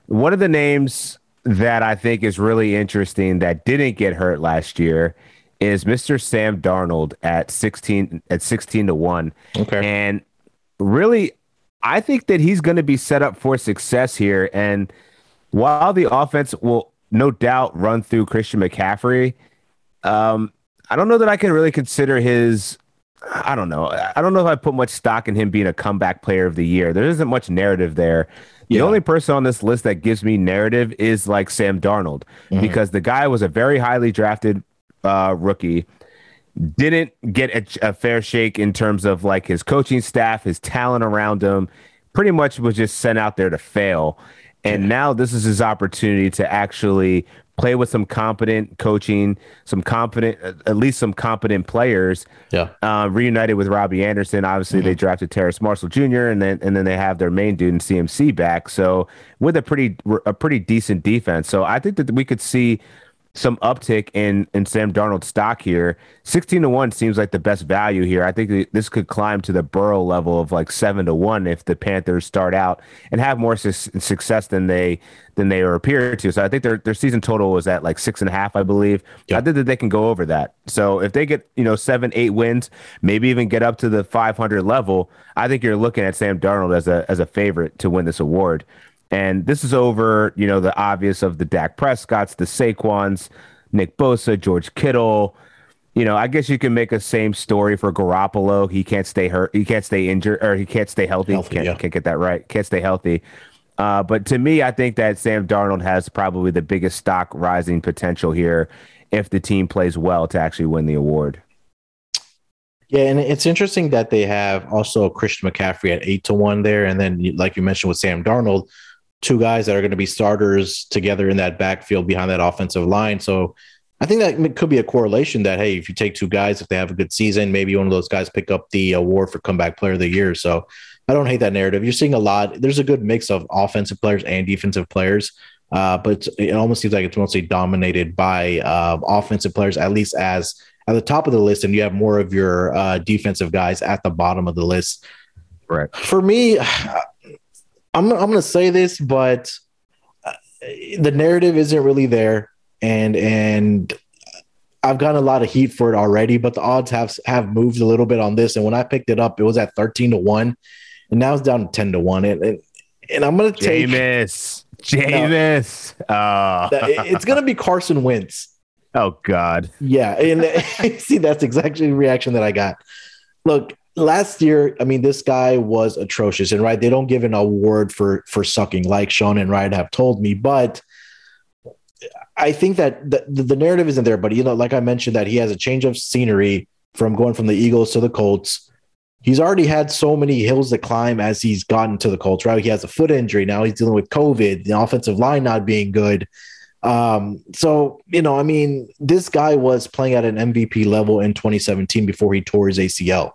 one of the names that I think is really interesting that didn't get hurt last year is Mr. Sam Darnold at 16 at 16 to 1. Okay. And really I think that he's going to be set up for success here and while the offense will no doubt run through Christian McCaffrey, um, I don't know that I can really consider his. I don't know. I don't know if I put much stock in him being a comeback player of the year. There isn't much narrative there. The Yeah. only person on this list that gives me narrative is like Sam Darnold Mm-hmm. because the guy was a very highly drafted uh, rookie. Didn't get a, a fair shake in terms of like his coaching staff, his talent around him. Pretty much was just sent out there to fail. And now this is his opportunity to actually play with some competent coaching, some competent, at least some competent players. Yeah. Uh, reunited with Robby Anderson. Obviously, they drafted Terrace Marshall Jr. and then and then they have their main dude in CMC back. So with a pretty a pretty decent defense. So I think that we could see some uptick in in Sam Darnold's stock here. 16 to 1 seems like the best value here. I think this could climb to the Burrow level of like 7 to 1 if the Panthers start out and have more su- success than they than they appear to. So I think their their season total was at like six and a half, I believe. I think that they can go over that. So if they get, you know, 7 8 wins, maybe even get up to the 500 level, I think you're looking at Sam Darnold as a as a favorite to win this award. And this is over, you know, the obvious of the Dak Prescotts, the Saquons, Nick Bosa, George Kittle. You know, I guess you can make a same story for Garoppolo. He can't stay hurt. He can't stay injured, or he can't stay healthy. Healthy, can't, yeah. can't get that right. Can't stay healthy. Uh, but to me, I think that Sam Darnold has probably the biggest stock rising potential here if the team plays well to actually win the award. Yeah, and it's interesting that they have also Christian McCaffrey at eight to one there, and then like you mentioned with Sam Darnold, two guys that are going to be starters together in that backfield behind that offensive line. So I think that could be a correlation that hey, if you take two guys, if they have a good season, maybe one of those guys pick up the award for comeback player of the year. So I don't hate that narrative. You're seeing a lot. There's a good mix of offensive players and defensive players. Uh, but it almost seems like it's mostly dominated by uh, offensive players, at least as at the top of the list, and you have more of your uh, defensive guys at the bottom of the list. Right. For me, I'm I'm going to say this, but uh, the narrative isn't really there, and and I've gotten a lot of heat for it already. But the odds have have moved a little bit on this, and when I picked it up, it was at 13 to one, and now it's down to 10 to one, and and, and I'm going to take. Jameis. Jameis. Oh. It's going to be Carson Wentz. oh, God. Yeah, and see, that's exactly the reaction that I got. Look, last year, I mean, this guy was atrocious, and right, they don't give an award for for sucking, like Sean and Ryan have told me, but. I think that the, the narrative isn't there, but you know, like I mentioned, that he has a change of scenery from going from the Eagles to the Colts. He's already had so many hills to climb as he's gotten to the Colts, right? He has a foot injury. Now he's dealing with COVID, the offensive line not being good. Um, so, you know, I mean, this guy was playing at an MVP level in 2017 before he tore his ACL.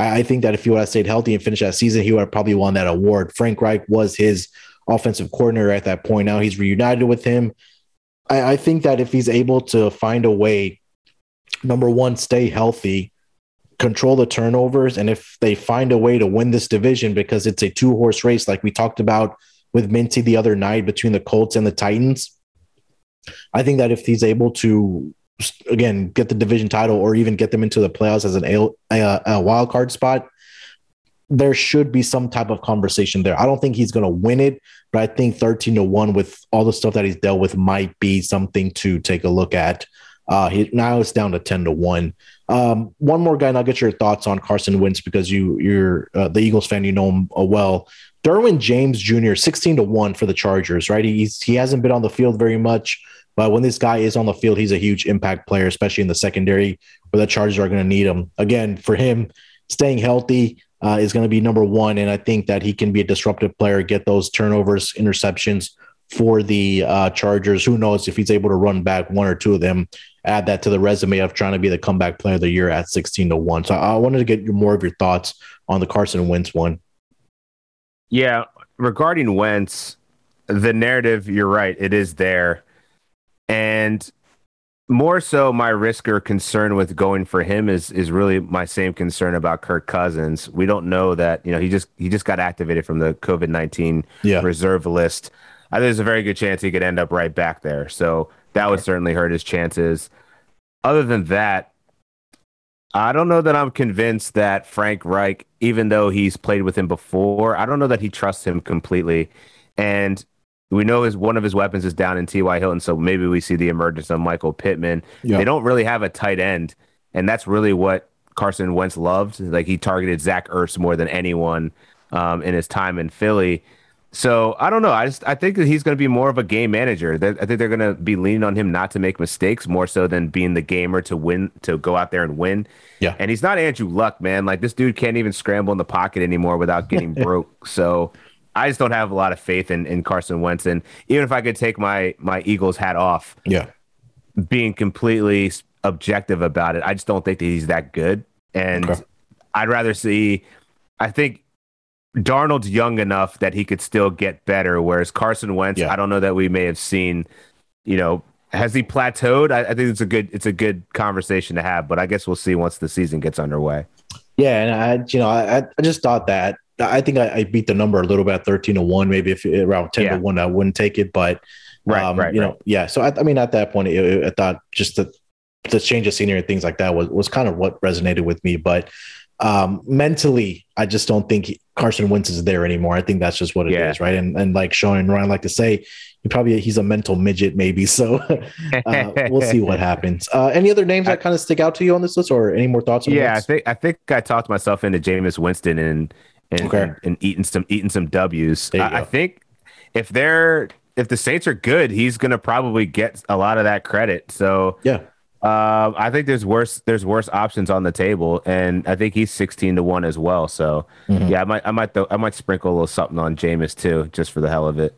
I, I think that if he would have stayed healthy and finished that season, he would have probably won that award. Frank Reich was his offensive coordinator at that point. Now he's reunited with him. I, I think that if he's able to find a way, number one, stay healthy, control the turnovers, and if they find a way to win this division because it's a two horse race, like we talked about with Minty the other night between the Colts and the Titans. I think that if he's able to again get the division title or even get them into the playoffs as an a, a, a wild card spot, there should be some type of conversation there. I don't think he's going to win it, but I think 13 to 1 with all the stuff that he's dealt with might be something to take a look at. Uh, he, now it's down to 10 to 1. Um, one more guy, and I'll get your thoughts on Carson Wentz because you, you're uh, the Eagles fan, you know him uh, well. Derwin James Jr., 16 to 1 for the Chargers, right? He's, he hasn't been on the field very much, but when this guy is on the field, he's a huge impact player, especially in the secondary where the Chargers are going to need him. Again, for him, staying healthy uh, is going to be number one. And I think that he can be a disruptive player, get those turnovers, interceptions for the uh, Chargers. Who knows if he's able to run back one or two of them, add that to the resume of trying to be the comeback player of the year at 16 to 1. So I wanted to get more of your thoughts on the Carson Wentz one. Yeah, regarding Wentz, the narrative, you're right, it is there. And more so my risk or concern with going for him is is really my same concern about Kirk Cousins. We don't know that, you know, he just he just got activated from the COVID-19 Yeah. reserve list. I think there's a very good chance he could end up right back there. So that would certainly hurt his chances. Other than that, I don't know that I'm convinced that Frank Reich, even though he's played with him before, I don't know that he trusts him completely. And we know his one of his weapons is down in T.Y. Hilton, so maybe we see the emergence of Michael Pittman. Yeah. They don't really have a tight end, and that's really what Carson Wentz loved. Like he targeted Zach Ertz more than anyone um, in his time in Philly. So I don't know. I just I think that he's going to be more of a game manager. I think they're going to be leaning on him not to make mistakes more so than being the gamer to win to go out there and win. Yeah. And he's not Andrew Luck, man. Like this dude can't even scramble in the pocket anymore without getting broke. So I just don't have a lot of faith in, in Carson Wentz. And even if I could take my my Eagles hat off, Yeah. being completely objective about it, I just don't think that he's that good. And Okay. I'd rather see. I think Darnold's young enough that he could still get better, whereas Carson Wentz, Yeah. I don't know that we may have seen. You know, has he plateaued? I, I think it's a good it's a good conversation to have, but I guess we'll see once the season gets underway. Yeah, and I, you know, I, I just thought that I think I, I beat the number a little bit, thirteen to one. Maybe if around ten Yeah. to one, I wouldn't take it. But Right, um, right, you right. know, yeah. So I, I mean, at that point, it, it- I thought just the the change of scenery and things like that was was kind of what resonated with me. But um, mentally, I just don't think he, Carson Wentz is there anymore. I think that's just what it is, Yeah. right? And and like Sean and Ryan like to say, he probably he's a mental midget, maybe. So uh, we'll see what happens. Uh, any other names that kind of stick out to you on this list, or any more thoughts? on Yeah, I think I think I talked myself into Jameis Winston and and, Okay. and, and eating some eating some W's. I, I think if they're if the Saints are good, he's gonna probably get a lot of that credit. So yeah. um, I think there's worse there's worse options on the table, and I think he's sixteen to one as well. So Mhm. yeah, I might I might th- I might sprinkle a little something on Jameis too, just for the hell of it.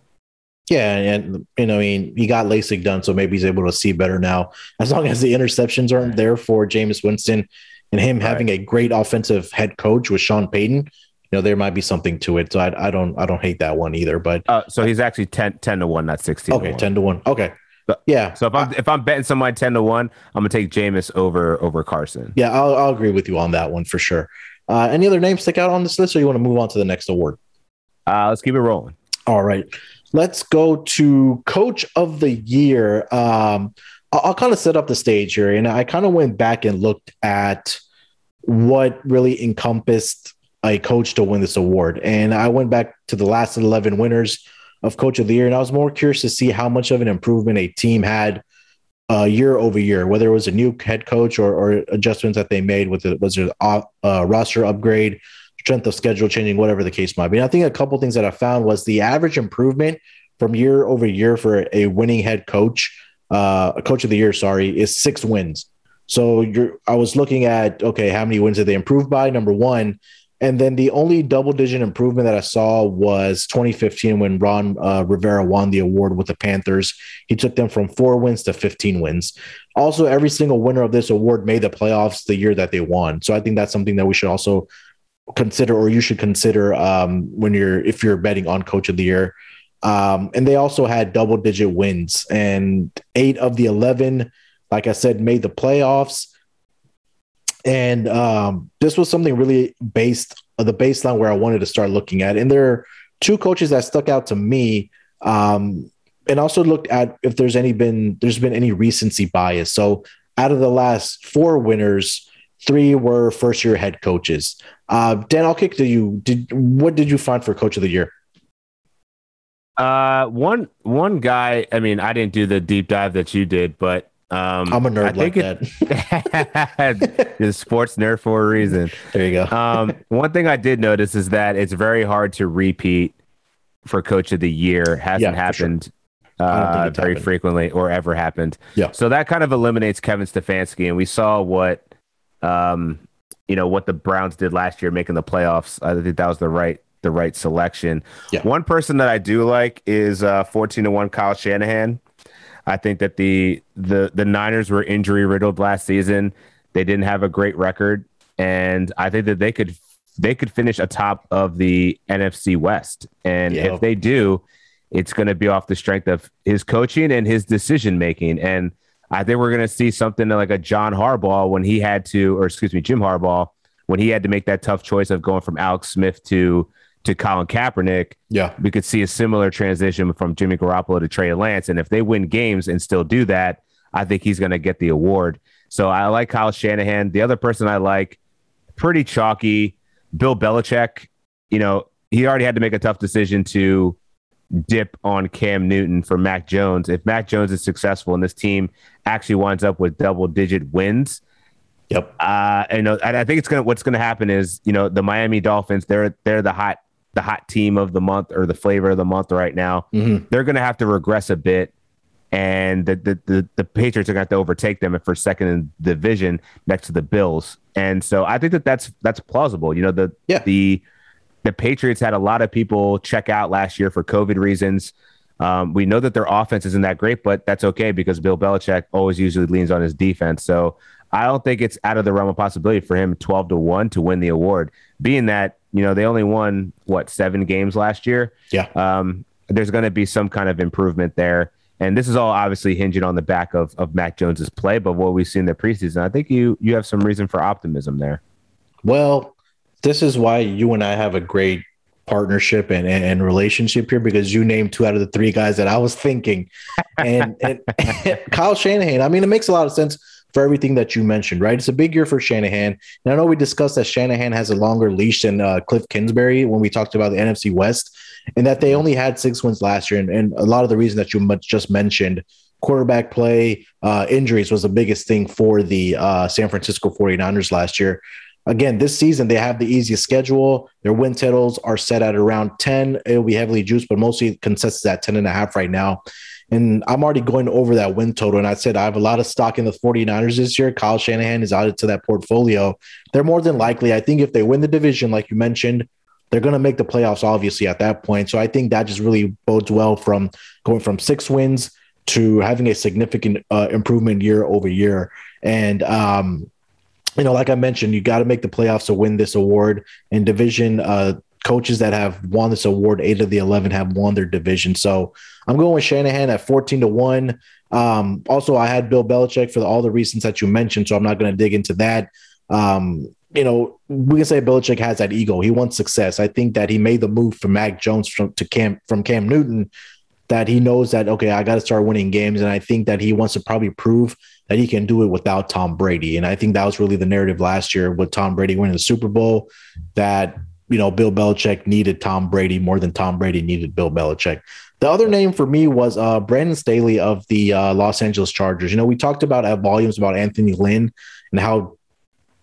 Yeah, and you know, I mean, he got LASIK done, so maybe he's able to see better now. As long as the interceptions aren't there for Jameis Winston, and him Right. having a great offensive head coach with Sean Payton, you know, there might be something to it. So I, I don't, I don't hate that one either. But Uh, so he's actually 10, 10 to one, not sixteen. okay, to ten to one. Okay, But- yeah. So if I'm if I'm betting somebody ten to one, I'm gonna take Jameis over over Carson. Yeah, I'll, I'll agree with you on that one for sure. Uh, any other names stick out on this list, or you want to move on to the next award? Uh, let's keep it rolling. All right. Let's go to coach of the year. Um, I'll, I'll kind of set up the stage here. And I kind of went back and looked at what really encompassed a coach to win this award. And I went back to the last 11 winners of coach of the year. And I was more curious to see how much of an improvement a team had uh, year over year, whether it was a new head coach or, or adjustments that they made with it, was it a uh, roster upgrade, strength of schedule changing, whatever the case might be. And I think a couple things that I found was the average improvement from year over year for a winning head coach, uh, a coach of the year, sorry, is six wins. So you're, I was looking at okay, how many wins did they improve by? Number one, and then the only double digit improvement that I saw was 2015 when Ron uh, Rivera won the award with the Panthers. He took them from four wins to 15 wins. Also, every single winner of this award made the playoffs the year that they won. So I think that's something that we should also consider, or you should consider um, when you're if you're betting on Coach of the Year. Um, and they also had double digit wins, and eight of the 11, like I said, made the playoffs. And um, this was something really based uh, the baseline where I wanted to start looking at. And there are two coaches that stuck out to me. Um, and also looked at if there's any been there's been any recency bias. So out of the last four winners, three were first year head coaches. Uh, Dan, I'll kick to you. Did what did you find for coach of the year? Uh, one one guy. I mean, I didn't do the deep dive that you did, but um, I'm a nerd I like think that. it, sports nerd for a reason. There you go. Um, one thing I did notice is that it's very hard to repeat for coach of the year. Hasn't Yeah, for sure. happened uh, very happened. frequently or ever happened. Yeah. So that kind of eliminates Kevin Stefanski, and we saw what, um, you know, what the Browns did last year, making the playoffs. I think that was the right the right selection. Yeah. One person that I do like is uh, fourteen to one Kyle Shanahan. I think that the the the Niners were injury riddled last season. They didn't have a great record, and I think that they could they could finish atop of the NFC West. And Yep. if they do, it's going to be off the strength of his coaching and his decision making. And I think we're going to see something like a John Harbaugh when he had to, or excuse me, Jim Harbaugh when he had to make that tough choice of going from Alex Smith to to Colin Kaepernick. Yeah. We could see a similar transition from Jimmy Garoppolo to Trey Lance. And if they win games and still do that, I think he's going to get the award. So I like Kyle Shanahan. The other person I like, pretty chalky, Bill Belichick. You know, he already had to make a tough decision to dip on Cam Newton for Mac Jones. If Mac Jones is successful and this team actually winds up with double digit wins, Yep. uh, and, you know, and I think it's gonna what's gonna happen is you know the Miami Dolphins they're they're the hot the hot team of the month or the flavor of the month right now. Mhm. They're gonna have to regress a bit, and the the the, the Patriots are gonna have to overtake them for second in the division next to the Bills. And so I think that that's that's plausible. You know the Yeah. the the Patriots had a lot of people check out last year for COVID reasons. Um, we know that their offense isn't that great, but that's okay because Bill Belichick always usually leans on his defense. So I don't think it's out of the realm of possibility for him 12 to 1 to win the award. Being that, you know, they only won what, seven games last year. Yeah. Um, there's going to be some kind of improvement there. And this is all obviously hinging on the back of, of Mac Jones's play, but what we've seen in the preseason, I think you you have some reason for optimism there. Well, this is why you and I have a great partnership and, and, and relationship here because you named two out of the three guys that I was thinking. And, and Kyle Shanahan, I mean, it makes a lot of sense for everything that you mentioned, right? It's a big year for Shanahan. And I know we discussed that Shanahan has a longer leash than uh, Kliff Kingsbury when we talked about the NFC West, and that they only had six wins last year. And, and a lot of the reason that you just mentioned, quarterback play, uh, injuries was the biggest thing for the uh, San Francisco 49ers last year. Again, this season they have the easiest schedule. Their win totals are set at around 10. It'll be heavily juiced, but mostly consensus at 10 and a half right now. And I'm already going over that win total. And I said I have a lot of stock in the 49ers this year. Kyle Shanahan is added to that portfolio. They're more than likely, I think, if they win the division, like you mentioned, they're going to make the playoffs, obviously, at that point. So I think that just really bodes well from going from six wins to having a significant uh, improvement year over year. And, um, you know, like I mentioned, you got to make the playoffs to win this award. And division uh, coaches that have won this award, eight of the 11 have won their division. So I'm going with Shanahan at 14 to 1. Um, also, I had Bill Belichick for the, all the reasons that you mentioned. So I'm not going to dig into that. Um, you know, we can say Belichick has that ego. He wants success. I think that he made the move from Mac Jones from to Cam from Cam Newton that he knows that okay, I got to start winning games, and I think that he wants to probably prove that he can do it without Tom Brady. And I think that was really the narrative last year with Tom Brady winning the Super Bowl that you know Bill Belichick needed Tom Brady more than Tom Brady needed Bill Belichick. The other name for me was uh, Brandon Staley of the uh, Los Angeles Chargers. You know, we talked about at volumes about Anthony Lynn and how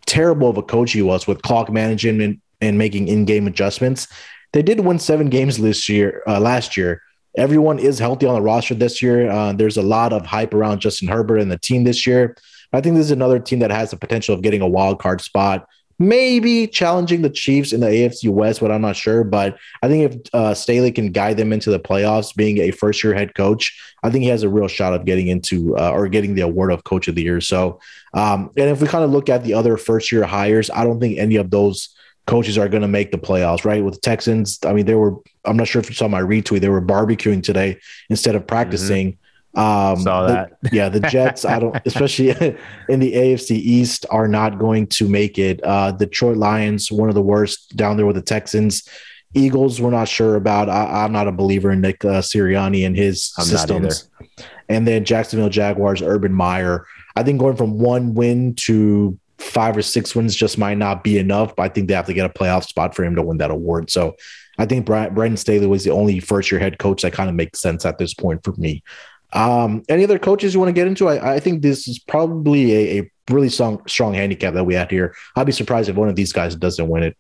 terrible of a coach he was with clock management and, and making in-game adjustments. They did win seven games this year, uh, last year. Everyone is healthy on the roster this year. Uh, there's a lot of hype around Justin Herbert and the team this year. I think this is another team that has the potential of getting a wild card spot, maybe challenging the Chiefs in the AFC West, but I'm not sure. But I think if uh, Staley can guide them into the playoffs, being a first year head coach, I think he has a real shot of getting into uh, or getting the award of coach of the year. So, um, and if we kind of look at the other first year hires, I don't think any of those coaches are going to make the playoffs, right? With the Texans, I mean, they were, I'm not sure if you saw my retweet, they were barbecuing today instead of practicing. Um, Saw the- yeah, the Jets, I don't, especially in the AFC East, are not going to make it. Uh, Detroit Lions, one of the worst down there with the Texans. Eagles, we're not sure about. I, I'm not a believer in Nick uh, Sirianni and his I'm systems. And then Jacksonville Jaguars, Urban Meyer. I think going from one win to five or six wins just might not be enough, but I think they have to get a playoff spot for him to win that award. So I think Bra- Brandon Staley was the only first year head coach that kind of makes sense at this point for me. Um, any other coaches you want to get into? I, I think this is probably a, a really strong, strong handicap that we had here. I'd be surprised if one of these guys doesn't win it.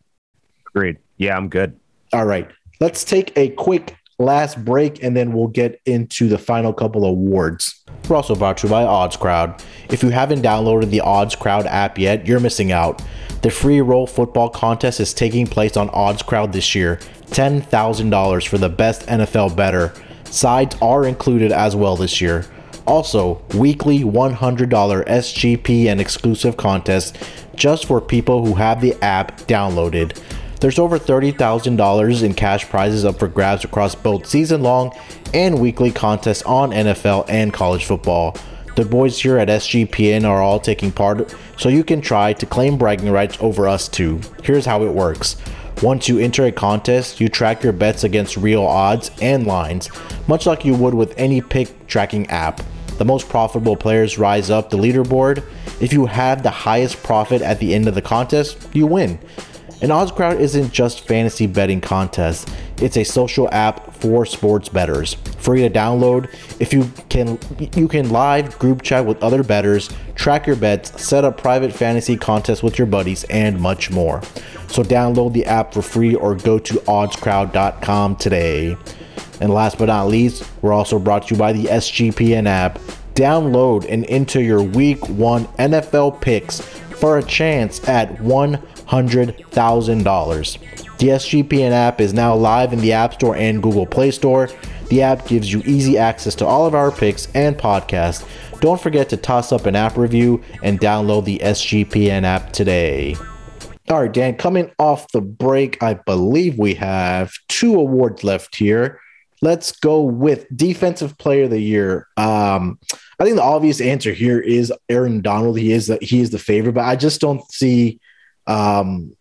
Agreed. Yeah, I'm good. All right. Let's take a quick last break and then we'll get into the final couple of awards. We're also brought to you by Odds Crowd. If you haven't downloaded the Odds Crowd app yet, you're missing out. The free roll football contest is taking place on Odds Crowd this year. $10,000 for the best NFL bettor. Sides are included as well this year. Also, weekly $100 SGP and exclusive contests just for people who have the app downloaded. There's over $30,000 in cash prizes up for grabs across both season long and weekly contests on NFL and college football. The boys here at SGPN are all taking part, so you can try to claim bragging rights over us too. Here's how it works. Once you enter a contest, you track your bets against real odds and lines, much like you would with any pick tracking app. The most profitable players rise up the leaderboard. If you have the highest profit at the end of the contest, you win. An Odds Crowd isn't just fantasy betting contest. It's a social app for sports bettors. Free to download. If you can you can live group chat with other bettors, track your bets, set up private fantasy contests with your buddies and much more. So download the app for free or go to oddscrowd.com today. And last but not least, we're also brought to you by the SGPN app. Download and enter your week 1 NFL picks for a chance at $100,000. The SGPN app is now live in the App Store and Google Play Store. The app gives you easy access to all of our picks and podcasts. Don't forget to toss up an app review and download the SGPN app today. All right, Dan, coming off the break, I believe we have two awards left here. Let's go with Defensive Player of the Year. Um, I think the obvious answer here is Aaron Donald. He is the, he is the favorite, but I just don't see. Um,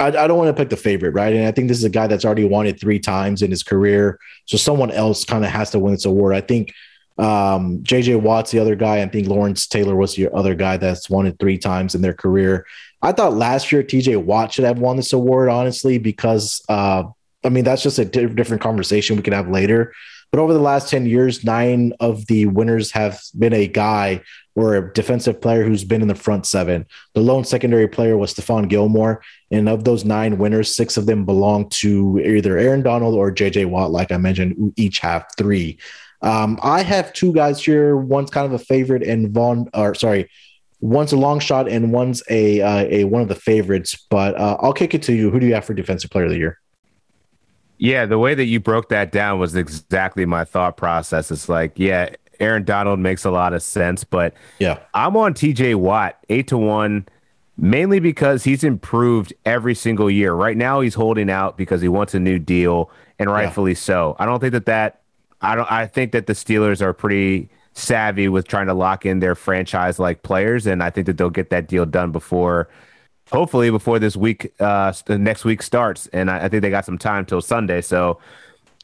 I, I don't want to pick the favorite, right? And I think this is a guy that's already won it three times in his career, so someone else kind of has to win this award. I think um, JJ Watt's the other guy. I think Lawrence Taylor was the other guy that's won it three times in their career. I thought last year TJ Watt should have won this award, honestly, because uh, I mean, that's just a different conversation we can have later. But over the last 10 years, nine of the winners have been a guy or a defensive player who's been in the front seven. The lone secondary player was Stephon Gilmore. And of those nine winners, six of them belong to either Aaron Donald or JJ Watt, like I mentioned, who each have three. Um, I have two guys here. One's kind of a favorite, and Vaughn, or sorry, one's a long shot, and one's a uh, a one of the favorites. But uh, I'll kick it to you. Who do you have for defensive player of the year? Yeah, the way that you broke that down was exactly my thought process. It's like, yeah, Aaron Donald makes a lot of sense, but yeah, I'm on TJ Watt eight to one, mainly because he's improved every single year. Right now, he's holding out because he wants a new deal, and rightfully yeah. so. I don't think that that I don't. I think that the Steelers are pretty savvy with trying to lock in their franchise like players, and I think that they'll get that deal done before hopefully before this week, uh, the next week starts. And I, I, think they got some time till Sunday. So,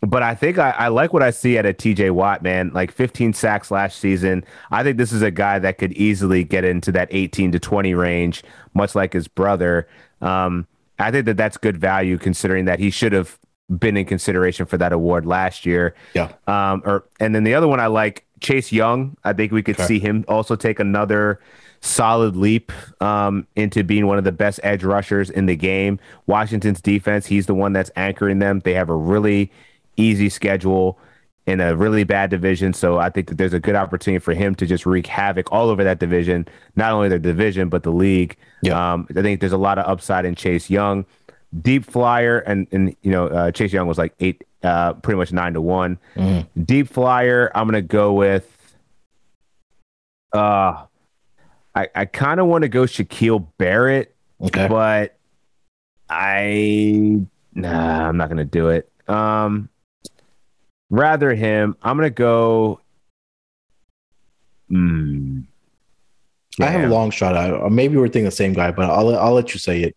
but I think I, I, like what I see at a TJ Watt, man. Like 15 sacks last season. I think this is a guy that could easily get into that 18 to 20 range, much like his brother. Um, I think that that's good value considering that he should have been in consideration for that award last year. Yeah. Um, or and then the other one I like Chase Young. I think we could okay. see him also take another solid leap um, into being one of the best edge rushers in the game. Washington's defense, he's the one that's anchoring them. They have a really easy schedule in a really bad division. So I think that there's a good opportunity for him to just wreak havoc all over that division, not only their division, but the league. Yeah. Um, I think there's a lot of upside in Chase Young. Deep flyer, and, and you know, uh, Chase Young was like eight, uh, pretty much nine to one. Mm-hmm. Deep flyer, I'm going to go with. Uh, I, I kind of want to go Shaquil Barrett, okay. but I nah, I'm not gonna do it. Um, rather him. I'm gonna go. Hmm. I have a long shot. I, maybe we're thinking the same guy, but I'll I'll let you say it.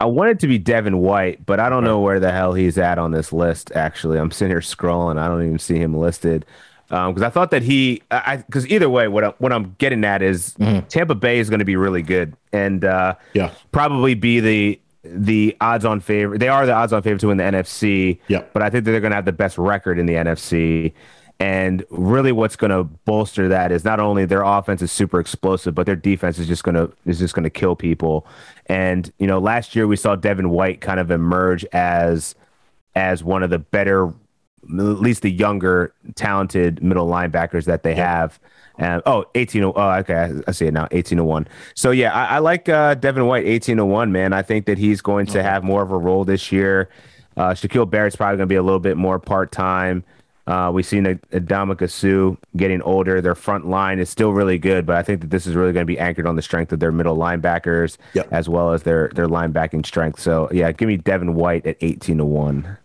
I want it to be Devin White, but I don't know where the hell he's at on this list. Actually, I'm sitting here scrolling. I don't even see him listed because um, I thought that he, I because either way, what I, what I'm getting at is mm-hmm. Tampa Bay is going to be really good and uh, yeah, probably be the the odds on favor. They are the odds on favor to win the NFC. Yeah, but I think that they're going to have the best record in the NFC. And really, what's going to bolster that is not only their offense is super explosive, but their defense is just going to is just going to kill people. And you know, last year we saw Devin White kind of emerge as as one of the better at least the younger, talented middle linebackers that they yeah. have. And oh, 18 oh, okay, I, I, see it now. 18 to 1. So yeah, I, I like uh, Devin White 18 to 1, man. I think that he's going to have more of a role this year. Uh, Shaquil Barrett's probably going to be a little bit more part time. Uh, we've seen Ndamukong Suh getting older. Their front line is still really good, but I think that this is really going to be anchored on the strength of their middle linebackers Yep. as well as their their linebacking strength. So yeah, give me Devin White at eighteen to one.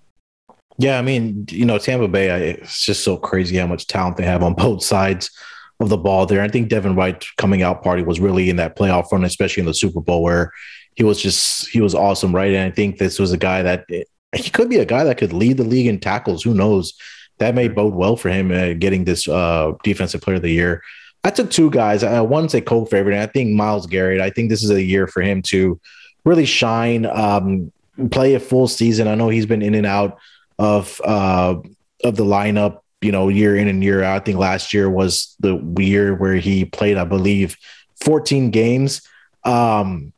Yeah, I mean, you know, Tampa Bay, it's just so crazy how much talent they have on both sides of the ball there. I think Devin White coming out party was really in that playoff run, especially in the Super Bowl, where he was just, he was awesome, right? And I think this was a guy that he could be a guy that could lead the league in tackles. Who knows? That may bode well for him uh, getting this uh, defensive player of the year. I took two guys. I one say co favorite, and I think Myles Garrett. I think this is a year for him to really shine, um, play a full season. I know he's been in and out of uh, of the lineup, you know, year in and year out. I think last year was the year where he played, I believe, 14 games. Um,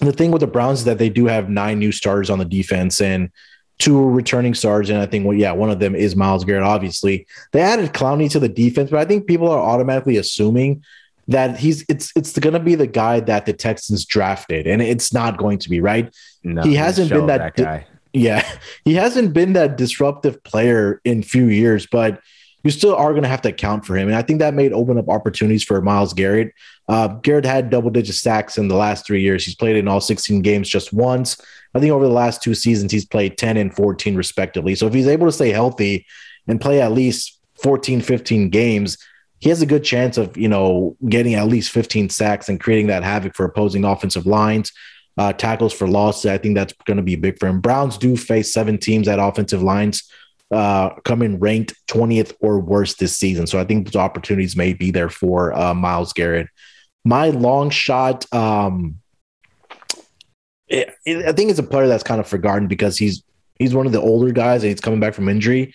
the thing with the Browns is that they do have nine new starters on the defense and two returning stars. And I think, well, yeah, one of them is Myles Garrett, obviously. They added Clowney to the defense, but I think people are automatically assuming that he's it's it's going to be the guy that the Texans drafted, and it's not going to be right. No, He hasn't been shown that guy. Yeah, he hasn't been that disruptive player in few years, but you still are going to have to account for him. And I think that made open up opportunities for Myles Garrett. Uh, Garrett had double digit sacks in the last three years. He's played in all 16 games just once. I think over the last two seasons, he's played 10 and 14 respectively. So if he's able to stay healthy and play at least 14, 15 games, he has a good chance of, you know, getting at least 15 sacks and creating that havoc for opposing offensive lines uh, tackles for loss. I think that's going to be big for him. Browns do face seven teams at offensive lines uh, coming ranked 20th or worse this season. So I think those opportunities may be there for uh, Myles Garrett. My long shot, um, it, it- I think it's a player that's kind of forgotten because he's he's one of the older guys and he's coming back from injury.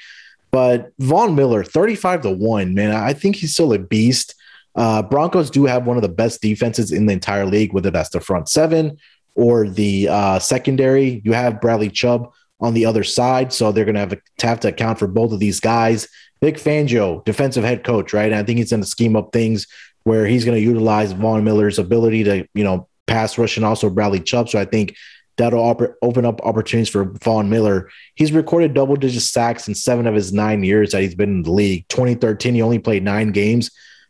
But Von Miller, 35 to 1, man, I think he's still a beast. Uh, Broncos do have one of the best defenses in the entire league, whether that's the front seven or the uh, secondary. You have Bradley Chubb on the other side, so they're going to have to have to account for both of these guys. Vic Fangio, defensive head coach, right? And I think he's going to scheme up things where he's going to utilize Von Miller's ability to, you know, pass rush and also Bradley Chubb. So I think that'll op- open up opportunities for Von Miller. He's recorded double digit sacks in seven of his nine years that he's been in the league. 2013, he only played nine games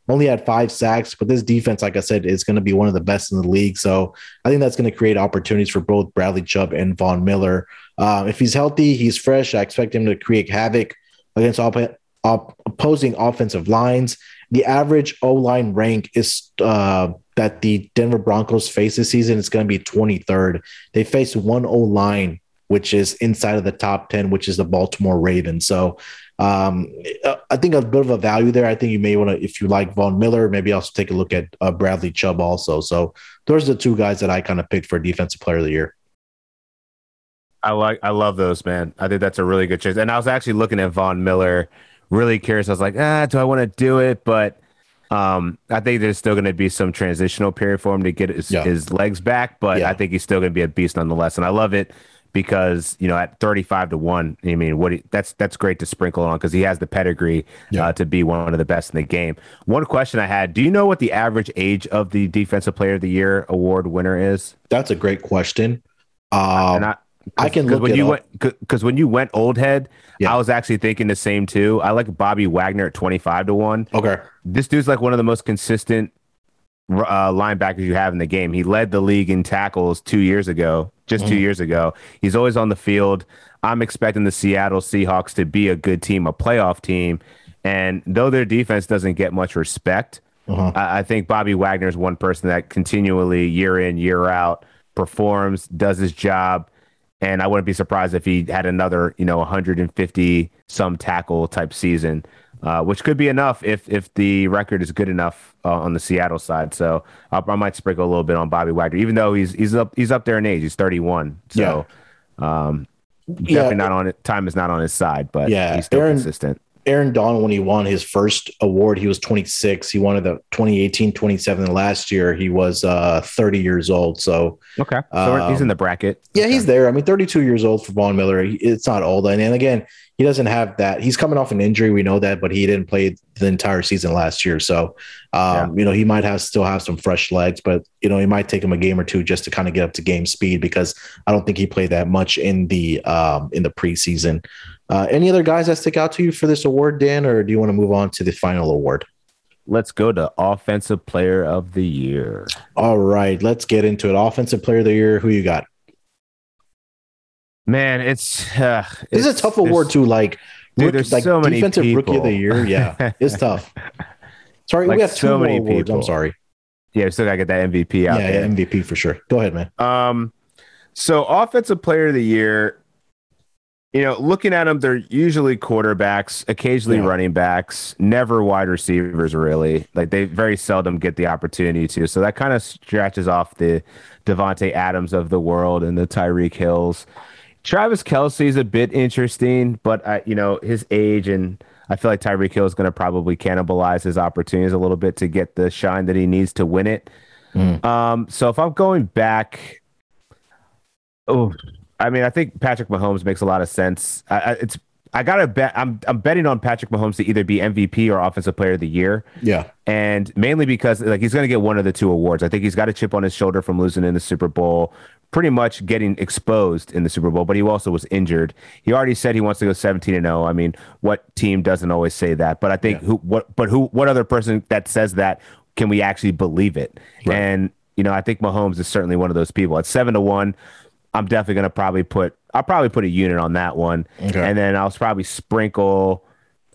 only had five sacks, but this defense, like I said, is going to be one of the best in the league. So I think that's going to create opportunities for both Bradley Chubb and Von Miller. Uh, if he's healthy, he's fresh. I expect him to create havoc against op- op- opposing offensive lines. The average O line rank is uh, that the Denver Broncos face this season is going to be 23rd. They face one O line, which is inside of the top 10, which is the Baltimore Ravens. So um, I think a bit of a value there. I think you may want to, if you like Von Miller, maybe also take a look at uh, Bradley Chubb also. So those are the two guys that I kind of picked for defensive player of the year. I like I love those, man. I think that's a really good choice. And I was actually looking at Von Miller, really curious. I was like, ah, do I want to do it? But um, I think there's still going to be some transitional period for him to get his, Yeah. his legs back. But Yeah. I think he's still going to be a beast nonetheless. And I love it because you know at 35 to one, I mean, what he, that's that's great to sprinkle on because he has the pedigree Yeah. uh, to be one of the best in the game. One question I had: Do you know what the average age of the Defensive Player of the Year award winner is? That's a great question. Um, And I, I can look when you up. went because when you went old head, Yeah. I was actually thinking the same too. I like Bobby Wagner at twenty five to one. okay. This dude's like one of the most consistent uh, linebackers you have in the game. He led the league in tackles two years ago, just two Mhm. years ago. He's always on the field. I'm expecting the Seattle Seahawks to be a good team, a playoff team. And though their defense doesn't get much respect, Uh-huh. I, I think Bobby Wagner is one person that continually, year in, year out, performs, does his job. And I wouldn't be surprised if he had another, you know, 150 some tackle type season, uh, which could be enough if if the record is good enough uh, on the Seattle side. So I'll, I might sprinkle a little bit on Bobby Wagner, even though he's he's up he's up there in age. He's 31. So um, definitely Yeah. not on it. Time is not on his side, but Yeah, he's still Aaron- consistent. Aaron Donald, when he won his first award, he was 26. He won the 2018 27. Last year, he was uh, 30 years old. So, Okay, so he's in Um, the bracket. yeah, Okay. he's there. I mean, 32 years old for Von Miller. It's not old. And, and again, he doesn't have that. He's coming off an injury. We know that, but he didn't play the entire season last year. So, um, you know, he might have still have some fresh legs, but, you know, it might take him a game or two just to kind of get up to game speed because I don't think he played that much in the um, in the preseason. Uh, any other guys that stick out to you for this award, Dan, or do you want to move on to the final award? Let's go to Offensive Player of the Year. All right, let's get into it. Offensive Player of the Year, who you got? Man, it's uh, this is a tough award too. Like, dude, there's like so defensive people. rookie of the year. Yeah, it's tough. Sorry, Like we have two so many awards. I'm sorry. Yeah, we still gotta get that MVP out yeah, there. MVP for sure. Go ahead, man. Um, so offensive player of the year, you know, looking at them, they're usually quarterbacks, occasionally Yeah. running backs, never wide receivers, really. Like they very seldom get the opportunity to. So that kind of stretches off the Davante Adams of the world and the Tyreek Hills. Travis Kelce is a bit interesting, but I, you know, his age and I feel like Tyreek Hill is going to probably cannibalize his opportunities a little bit to get the shine that he needs to win it. Mm. Um, so if I'm going back, oh, I mean, I think Patrick Mahomes makes a lot of sense. I, I, it's I gotta bet. I'm I'm betting on Patrick Mahomes to either be MVP or Offensive Player of the Year, Yeah, and mainly because like he's gonna get one of the two awards. I think he's got a chip on his shoulder from losing in the Super Bowl, pretty much getting exposed in the Super Bowl. But he also was injured. He already said he wants to go 17 and 0. I mean, what team doesn't always say that? But I think Yeah. who what but who what other person that says that can we actually believe it? Right. And you know, I think Mahomes is certainly one of those people. At seven to one, I'm definitely going to probably put. I'll probably put a unit on that one, Okay. and then I'll probably sprinkle.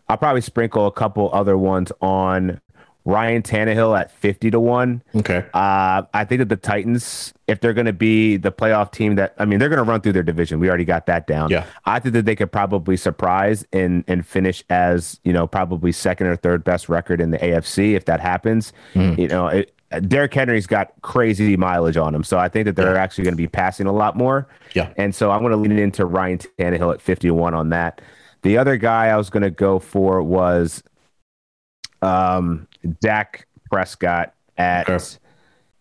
I'll probably sprinkle a couple other ones on Ryan Tannehill at fifty to one. okay. Uh, I think that the Titans, if they're going to be the playoff team that, I mean, they're going to run through their division. We already got that down. Yeah. I think that they could probably surprise and and finish as you know probably second or third best record in the AFC if that happens. Mhm. You know, it, Derrick Henry's got crazy mileage on him, so I think that they're actually going to be passing a lot more. Yeah. and so I'm going to lean into Ryan Tannehill at 51 on that. The other guy I was going to go for was um, Dak Prescott at. Okay.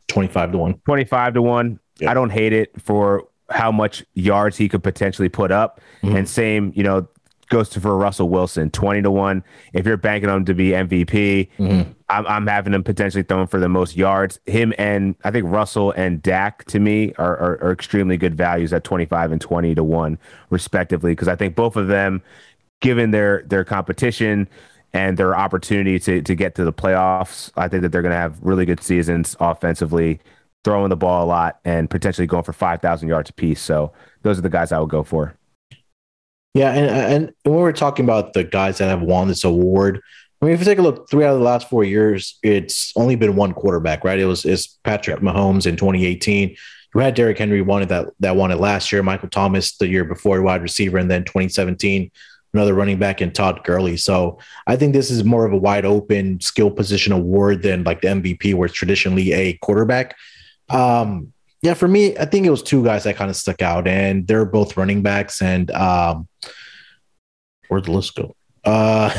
25 to 1. 25 to 1. Yeah. I don't hate it for how much yards he could potentially put up. Mhm. And same, you know, goes to for Russell Wilson, 20 to 1. If you're banking on him to be MVP, Mhm. I'm, I'm having him potentially throwing for the most yards. Him and I think Russell and Dak to me are, are, are extremely good values at 25 and 20 to 1, respectively, because I think both of them, given their their competition and their opportunity to, to get to the playoffs, I think that they're going to have really good seasons offensively, throwing the ball a lot and potentially going for 5,000 yards apiece. So those are the guys I would go for. Yeah, and, and when we're talking about the guys that have won this award, I mean, if you take a look, three out of the last four years, it's only been one quarterback, right? It was it's Patrick Mahomes in 2018. You had Derrick Henry won it that that won it last year. Michael Thomas the year before, wide receiver, and then 2017, another running back in Todd Gurley. So I think this is more of a wide open skill position award than like the MVP, where it's traditionally a quarterback. Um, yeah, for me, I think it was two guys that kind of stuck out, and they're both running backs. And um, where'd the list go? Uh,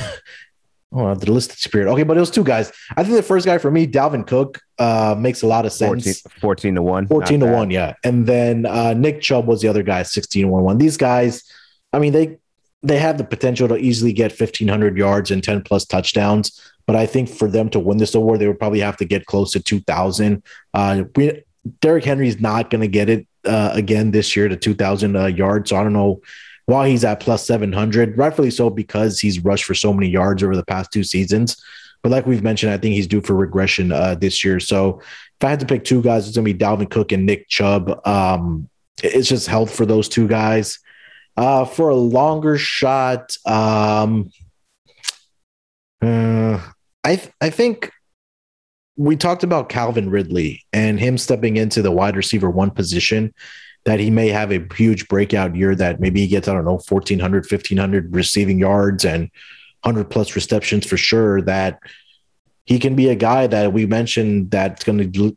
oh, the list disappeared. Okay, but it was two guys. I think the first guy for me, Dalvin Cook, uh, makes a lot of sense. 14 to 1. 14 Not to bad. 1, yeah. And then uh, Nick Chubb was the other guy, 16 to 1 1. These guys, I mean, they they have the potential to easily get 1,500 yards and 10 plus touchdowns. But I think for them to win this award, they would probably have to get close to 2,000. Uh, we, Derrick Henry's not going to get it uh, again this year to 2,000 uh, yards. So I don't know why he's at plus 700. Rightfully so, because he's rushed for so many yards over the past two seasons. But like we've mentioned, I think he's due for regression uh, this year. So if I had to pick two guys, it's going to be Dalvin Cook and Nick Chubb. Um, it's just health for those two guys. Uh, for a longer shot, um, uh, I th- I think we talked about Calvin Ridley and him stepping into the wide receiver one position. That he may have a huge breakout year. That maybe he gets I don't know 1,400, 1,500 receiving yards and 100 plus receptions for sure. That he can be a guy that we mentioned that's going to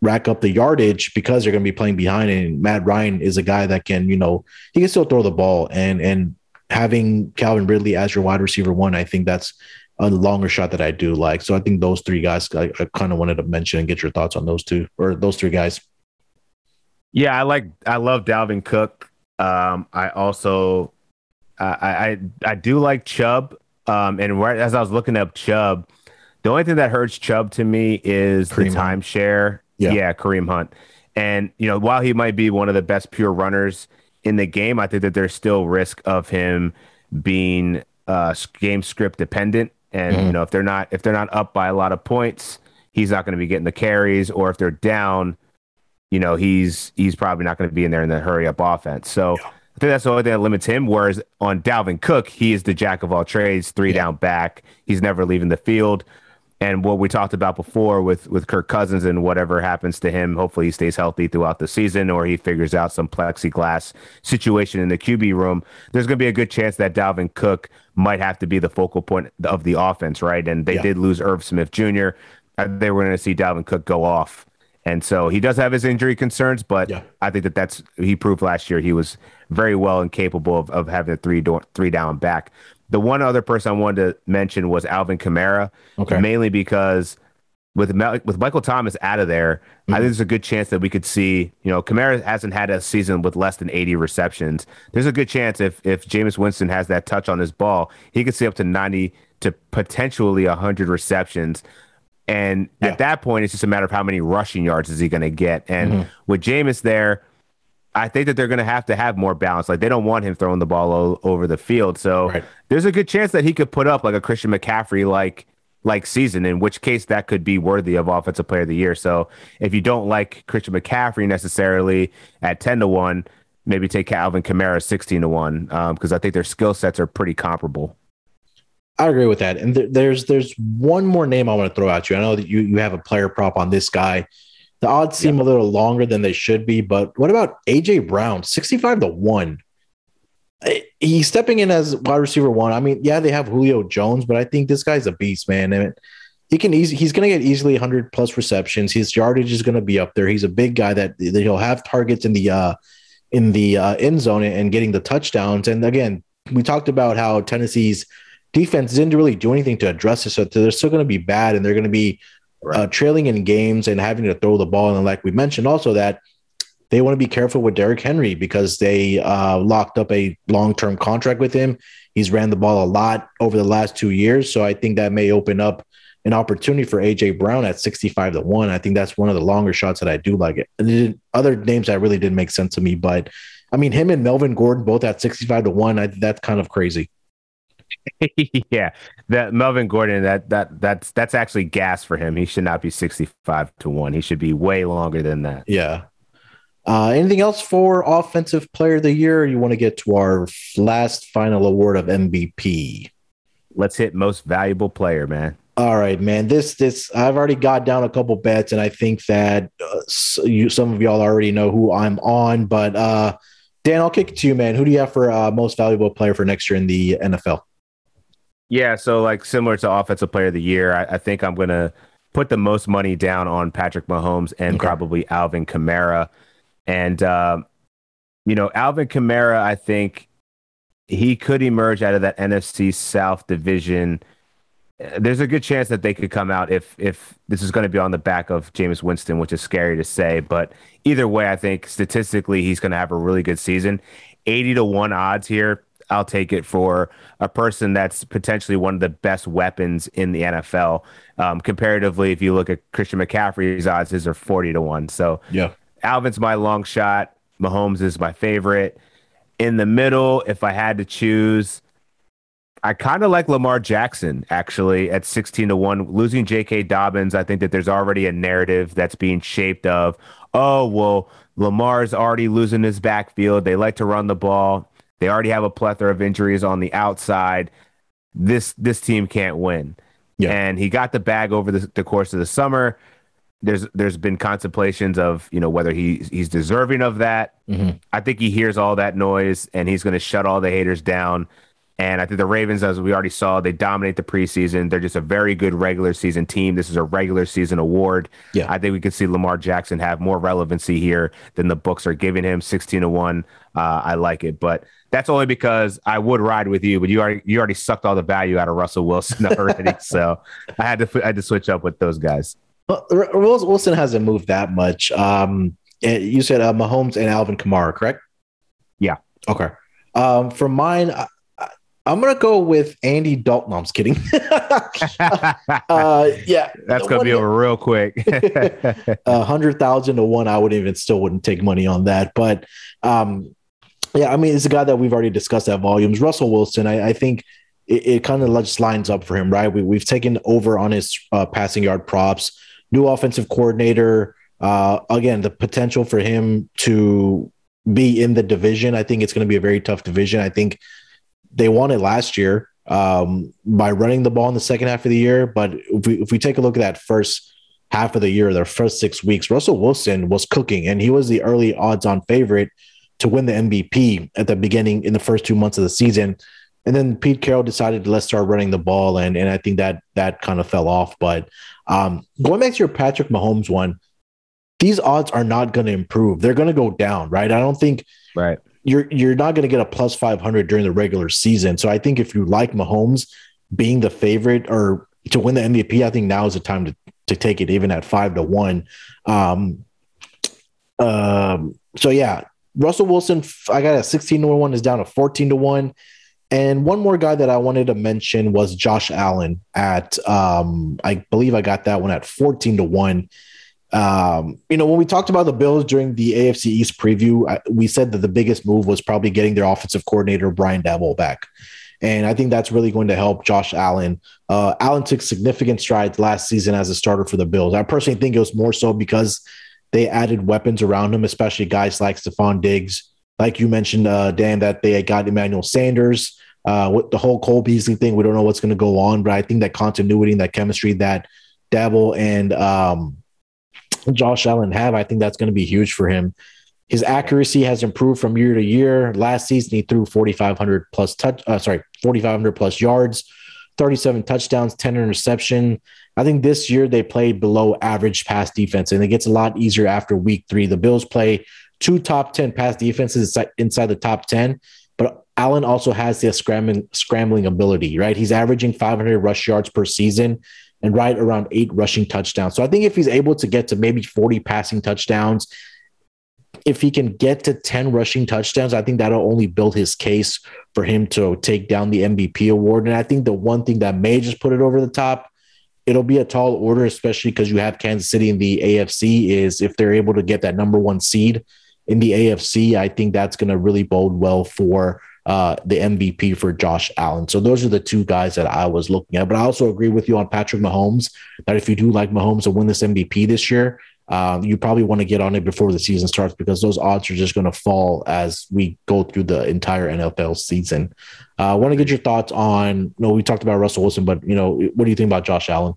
rack up the yardage because they're going to be playing behind. And Matt Ryan is a guy that can, you know, he can still throw the ball. And and having Calvin Ridley as your wide receiver one, I think that's a longer shot that I do like. So I think those three guys, I, I kind of wanted to mention and get your thoughts on those two or those three guys. Yeah, I like I love Dalvin Cook. Um, I also I I I do like Chubb. Um, and right as I was looking up Chubb, the only thing that hurts Chubb to me is Kareem the timeshare. Yeah. Yeah. Kareem Hunt. And you know, while he might be one of the best pure runners, in the game, I think that there's still risk of him being uh, game script dependent. And Mhm. you know, if they're not if they're not up by a lot of points, he's not going to be getting the carries. Or if they're down, you know, he's he's probably not going to be in there in the hurry up offense. So I think that's the only thing that limits him. Whereas on Dalvin Cook, he is the jack of all trades, three Yeah. down back. He's never leaving the field. And what we talked about before with with Kirk Cousins and whatever happens to him, hopefully he stays healthy throughout the season or he figures out some plexiglass situation in the QB room. There's going to be a good chance that Dalvin Cook might have to be the focal point of the offense, right? And they Yeah. did lose Irv Smith Jr. They were going to see Dalvin Cook go off. And so he does have his injury concerns, but Yeah. I think that that's he proved last year he was very well and capable of, of having a three door, three down back. The one other person I wanted to mention was Alvin Kamara, Okay. mainly because with Mel- with Michael Thomas out of there, I Mm-hmm. think there's a good chance that we could see. You know, Kamara hasn't had a season with less than 80 receptions. There's a good chance if if Jameis Winston has that touch on his ball, he could see up to 90 to potentially 100 receptions. And Yeah. at that point, it's just a matter of how many rushing yards is he going to get. And Mm-hmm. with Jameis there, I think that they're going to have to have more balance. Like they don't want him throwing the ball o- over the field. So Right. there's a good chance that he could put up like a Christian McCaffrey like like season. In which case that could be worthy of Offensive Player of the Year. So if you don't like Christian McCaffrey necessarily at ten to one, maybe take Alvin Kamara sixteen to one um, because I think their skill sets are pretty comparable. I agree with that. And there, there's there's one more name I want to throw at you. I know that you you have a player prop on this guy. The odds seem a little longer than they should be, but what about AJ Brown, 65 to 1? Eh, He's stepping in as wide receiver one. I mean, yeah, they have Julio Jones, but I think this guy's a beast, man. And he can easy he's going to get easily 100 plus receptions. His yardage is going to be up there. He's a big guy that, that he'll have targets in the uh in the uh, end zone and getting the touchdowns. And again, we talked about how Tennessee's defense didn't really do anything to address it. So they're still going to be bad and they're going to be uh, trailing in games and having to throw the ball. And like we mentioned, also that they want to be careful with Derrick Henry because they uh, locked up a long term contract with him. He's ran the ball a lot over the last two years. So I think that may open up an opportunity for AJ Brown at 65 to 1. I think that's one of the longer shots that I do like it. And other names that really didn't make sense to me, but I mean, him and Melvin Gordon both at 65 to 1, I, that's kind of crazy. yeah, that Melvin Gordon that that that's that's actually gas for him. He should not be 65 to 1. He should be way longer than that. Yeah. Uh, anything else for offensive player of the year? You want to get to our last final award of MVP? Let's hit most valuable player, man. All right, man. This this I've already got down a couple bets, and I think that uh, s- you some of y'all already know who I'm on. But uh, Dan, I'll kick it to you, man. Who do you have for uh, most valuable player for next year in the NFL? Yeah, so like similar to offensive player of the year, I, I think I'm gonna put the most money down on Patrick Mahomes and Okay. probably Alvin Kamara. And um, you know, Alvin Kamara, I think he could emerge out of that NFC South division. There's a good chance that they could come out if if this is going to be on the back of Jameis Winston, which is scary to say. But either way, I think statistically he's going to have a really good season. 80 to 1 odds here. I'll take it for a person that's potentially one of the best weapons in the NFL. Um, comparatively, if you look at Christian McCaffrey's odds, his are 40 to 1. So Yeah. Alvin's my long shot. Mahomes is my favorite. In the middle, if I had to choose, I kind of like Lamar Jackson actually at 16 to 1. Losing J.K. Dobbins, I think that there's already a narrative that's being shaped of, oh, well, Lamar's already losing his backfield. They like to run the ball. They already have a plethora of injuries on the outside. This this team can't win. Yeah. And he got the bag over the, the course of the summer. There's there's been contemplations of you know whether he he's deserving of that. Mhm. I think he hears all that noise and he's going to shut all the haters down. And I think the Ravens, as we already saw, they dominate the preseason. They're just a very good regular season team. This is a regular season award. Yeah. I think we could see Lamar Jackson have more relevancy here than the books are giving him. 16 to 1. Uh, I like it. But that's only because I would ride with you, but you already you already sucked all the value out of Russell Wilson already. so I had to I had to switch up with those guys. Well, Wilson hasn't moved that much. Um, eh, you said uh, Mahomes and Alvin Kamara, correct? Yeah. Okay. Um, for mine, I'm gonna go with Andy Dalton. No, I'm just kidding. uh, yeah, That's gonna be over real quick. a hundred thousand to one. I would even still wouldn't take money on that. But um, Yeah, I mean, it's a guy that we've already discussed at volumes. Russell Wilson, I, I think it, it kind of just lines up for him, right? We, we've taken over on his uh, passing yard props, new offensive coordinator. Uh, again, the potential for him to be in the division, I think it's going to be a very tough division. I think they won it last year um, by running the ball in the second half of the year. But if we, if we take a look at that first half of the year, their first six weeks, Russell Wilson was cooking and he was the early odds on favorite to win the MVP at the beginning in the first two months of the season. And then Pete Carroll decided to let's start running the ball, and and I think that that kind of fell off. But um, going back to your Patrick Mahomes one, these odds are not going to improve. They're going to go down, right? I don't think right. You're you're not going to get a plus five hundred during the regular season. So I think if you like Mahomes being the favorite or to win the MVP, I think now is the time to to take it even at five to one. Um, um, so yeah, Russell Wilson, I got a 16 to 1 is down to 14 to 1. And one more guy that I wanted to mention was Josh Allen at um, I believe I got that one at 14 to 1. Um, you know, when we talked about the Bills during the AFC East preview, I, we said that the biggest move was probably getting their offensive coordinator Brian Daboll back. And I think that's really going to help Josh Allen. Uh, Allen took significant strides last season as a starter for the Bills. I personally think it was more so because they added weapons around him, especially guys like Stefon Diggs. Like you mentioned, uh, Dan, that they got Emmanuel Sanders. Uh, with the whole Cole Beasley thing, we don't know what's going to go on, but I think that continuity and that chemistry that Daboll and um, Josh Allen have, I think that's going to be huge for him. His accuracy has improved from year to year. Last season, he threw 4,500 plus touch, uh, sorry, 4,500 plus yards, 37 touchdowns, 10 interception. I think this year they played below average pass defense, and it gets a lot easier after week three. The Bills play two top 10 pass defenses inside the top 10, but Allen also has the scrambling, scrambling ability, right? He's averaging 500 rush yards per season and right around eight rushing touchdowns. So I think if he's able to get to maybe 40 passing touchdowns, if he can get to 10 rushing touchdowns, I think that'll only build his case for him to take down the MVP award. And I think the one thing that may just put it over the top, it'll be a tall order, especially because you have Kansas City in the AFC, is if they're able to get that number one seed in the AFC, I think that's going to really bode well for uh, the MVP for Josh Allen. So those are the two guys that I was looking at. But I also agree with you on Patrick Mahomes that if you do like Mahomes to win this MVP this year, um, you probably want to get on it before the season starts because those odds are just going to fall as we go through the entire NFL season. Uh, I want to get your thoughts on. You know, we talked about Russell Wilson, but you know, what do you think about Josh Allen?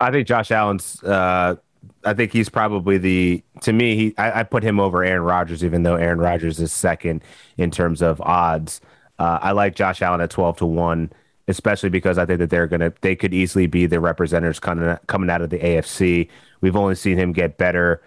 I think Josh Allen's. Uh, I think he's probably the. To me, he. I, I, put him over Aaron Rodgers, even though Aaron Rodgers is second in terms of odds. Uh, I like Josh Allen at twelve to one especially because I think that they're gonna they could easily be the representatives coming coming out of the AFC. We've only seen him get better.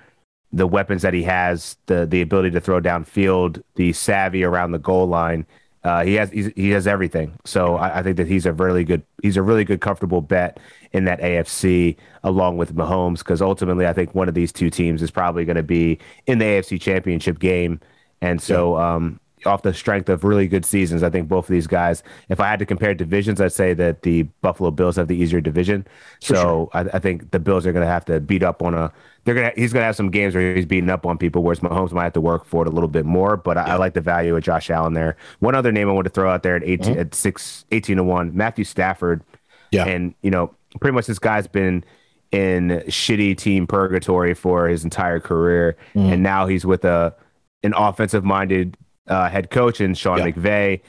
The weapons that he has, the the ability to throw downfield, the savvy around the goal line, uh, he has he has everything. So I, I, think that he's a really good he's a really good comfortable bet in that AFC along with Mahomes because ultimately I think one of these two teams is probably going to be in the AFC Championship game, and so yeah. um, off the strength of really good seasons. I think both of these guys, if I had to compare divisions, I'd say that the Buffalo Bills have the easier division. For so sure. I, I, think the Bills are going to have to beat up on a. They're gonna. He's gonna have some games where he's beating up on people, whereas Mahomes might have to work for it a little bit more. But I, yeah. I like the value of Josh Allen there. One other name I want to throw out there at 18 mm-hmm. at six, 18 to one, Matthew Stafford. Yeah, and you know, pretty much this guy's been in shitty team purgatory for his entire career, mm. and now he's with a an offensive minded uh, head coach in Sean yeah. McVay,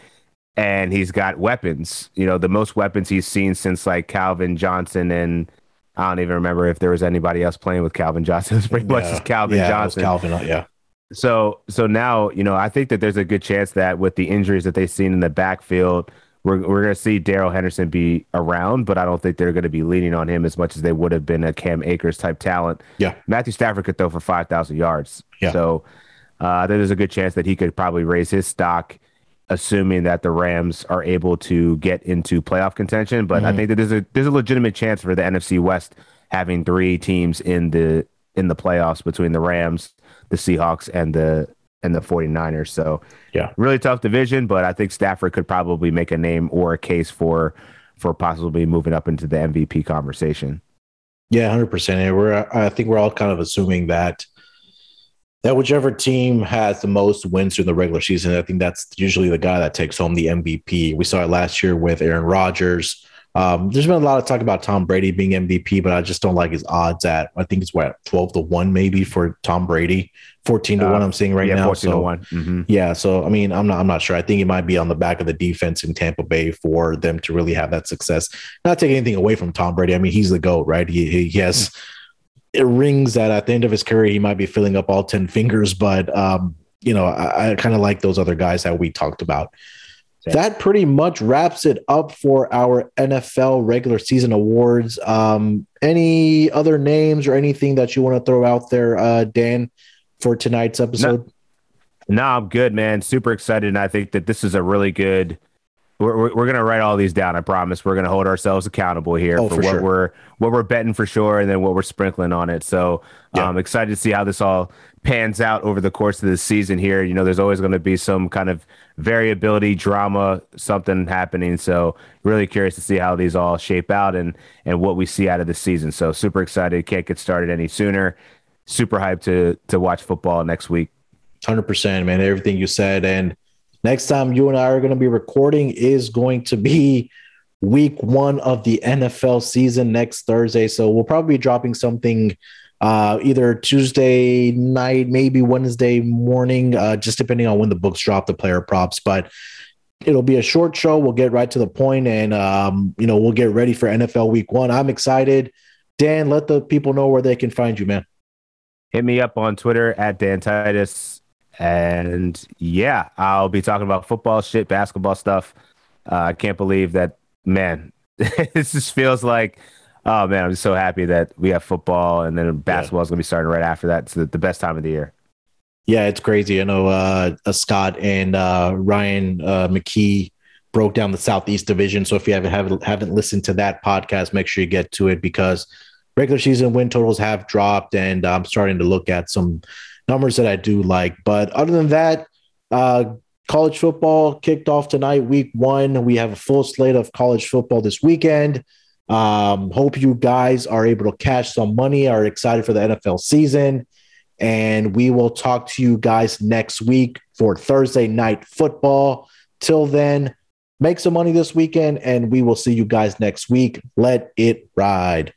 and he's got weapons. You know, the most weapons he's seen since like Calvin Johnson and I don't even remember if there was anybody else playing with Calvin Johnson. It was pretty yeah. much just Calvin yeah, Johnson. Calvin, uh, yeah. So so now you know I think that there's a good chance that with the injuries that they've seen in the backfield, we're we're going to see Darrell Henderson be around, but I don't think they're going to be leaning on him as much as they would have been a Cam Akers type talent. Yeah, Matthew Stafford could throw for five thousand yards. Yeah. So uh, there's a good chance that he could probably raise his stock, assuming that the Rams are able to get into playoff contention. But mm-hmm. I think that there's a there's a legitimate chance for the NFC West having three teams in the in the playoffs between the Rams, the Seahawks, and the and the 49ers. So yeah, really tough division, but I think Stafford could probably make a name or a case for for possibly moving up into the MVP conversation. Yeah, hundred percent. And we're I think we're all kind of assuming that that whichever team has the most wins during the regular season, I think that's usually the guy that takes home the MVP. We saw it last year with Aaron Rodgers. Um, there's been a lot of talk about Tom Brady being MVP, but I just don't like his odds at. I think it's what 12 to one maybe for Tom Brady, 14 to uh, one. I'm seeing right yeah, now. 14 so, to one. Mm-hmm. Yeah, so I mean, I'm not. I'm not sure. I think it might be on the back of the defense in Tampa Bay for them to really have that success. Not taking anything away from Tom Brady. I mean, he's the goat, right? He he has it rings that at the end of his career he might be filling up all 10 fingers, but um, you know, I, I kind of like those other guys that we talked about. That pretty much wraps it up for our NFL regular season awards. Um, any other names or anything that you want to throw out there, uh, Dan, for tonight's episode? No, no, I'm good, man. Super excited. And I think that this is a really good we're, we're, we're, gonna write all these down. I promise. We're gonna hold ourselves accountable here oh, for, for, what sure. we're what we're betting for sure, and then what we're sprinkling on it. So yeah. I'm excited to see how this all pans out over the course of the season. Here, you know, there's always going to be some kind of variability, drama, something happening. So really curious to see how these all shape out and and what we see out of the season. So super excited. Can't get started any sooner. Super hyped to to watch football next week. Hundred percent, man. Everything you said and Next time you and I are going to be recording is going to be week one of the NFL season next Thursday. So we'll probably be dropping something uh, either Tuesday night, maybe Wednesday morning, uh, just depending on when the books drop the player props. But it'll be a short show. We'll get right to the point and, um, you know, we'll get ready for NFL week one. I'm excited. Dan, let the people know where they can find you, man. Hit me up on Twitter at Dan Titus. And yeah, I'll be talking about football shit, basketball stuff. Uh, I can't believe that, man. this just feels like, oh man, I'm just so happy that we have football and then basketball yeah. is going to be starting right after that. It's the, the, best time of the year. Yeah, it's crazy. I know uh, uh, Scott and uh, Ryan uh, McKee broke down the Southeast Division. So if you haven't, haven't haven't listened to that podcast, make sure you get to it because regular season win totals have dropped, and I'm starting to look at some numbers that I do like. But other than that, uh, college football kicked off tonight, week one. We have a full slate of college football this weekend. Um, hope you guys are able to cash some money, are excited for the NFL season. And we will talk to you guys next week for Thursday night football. Till then, make some money this weekend, and we will see you guys next week. Let it ride.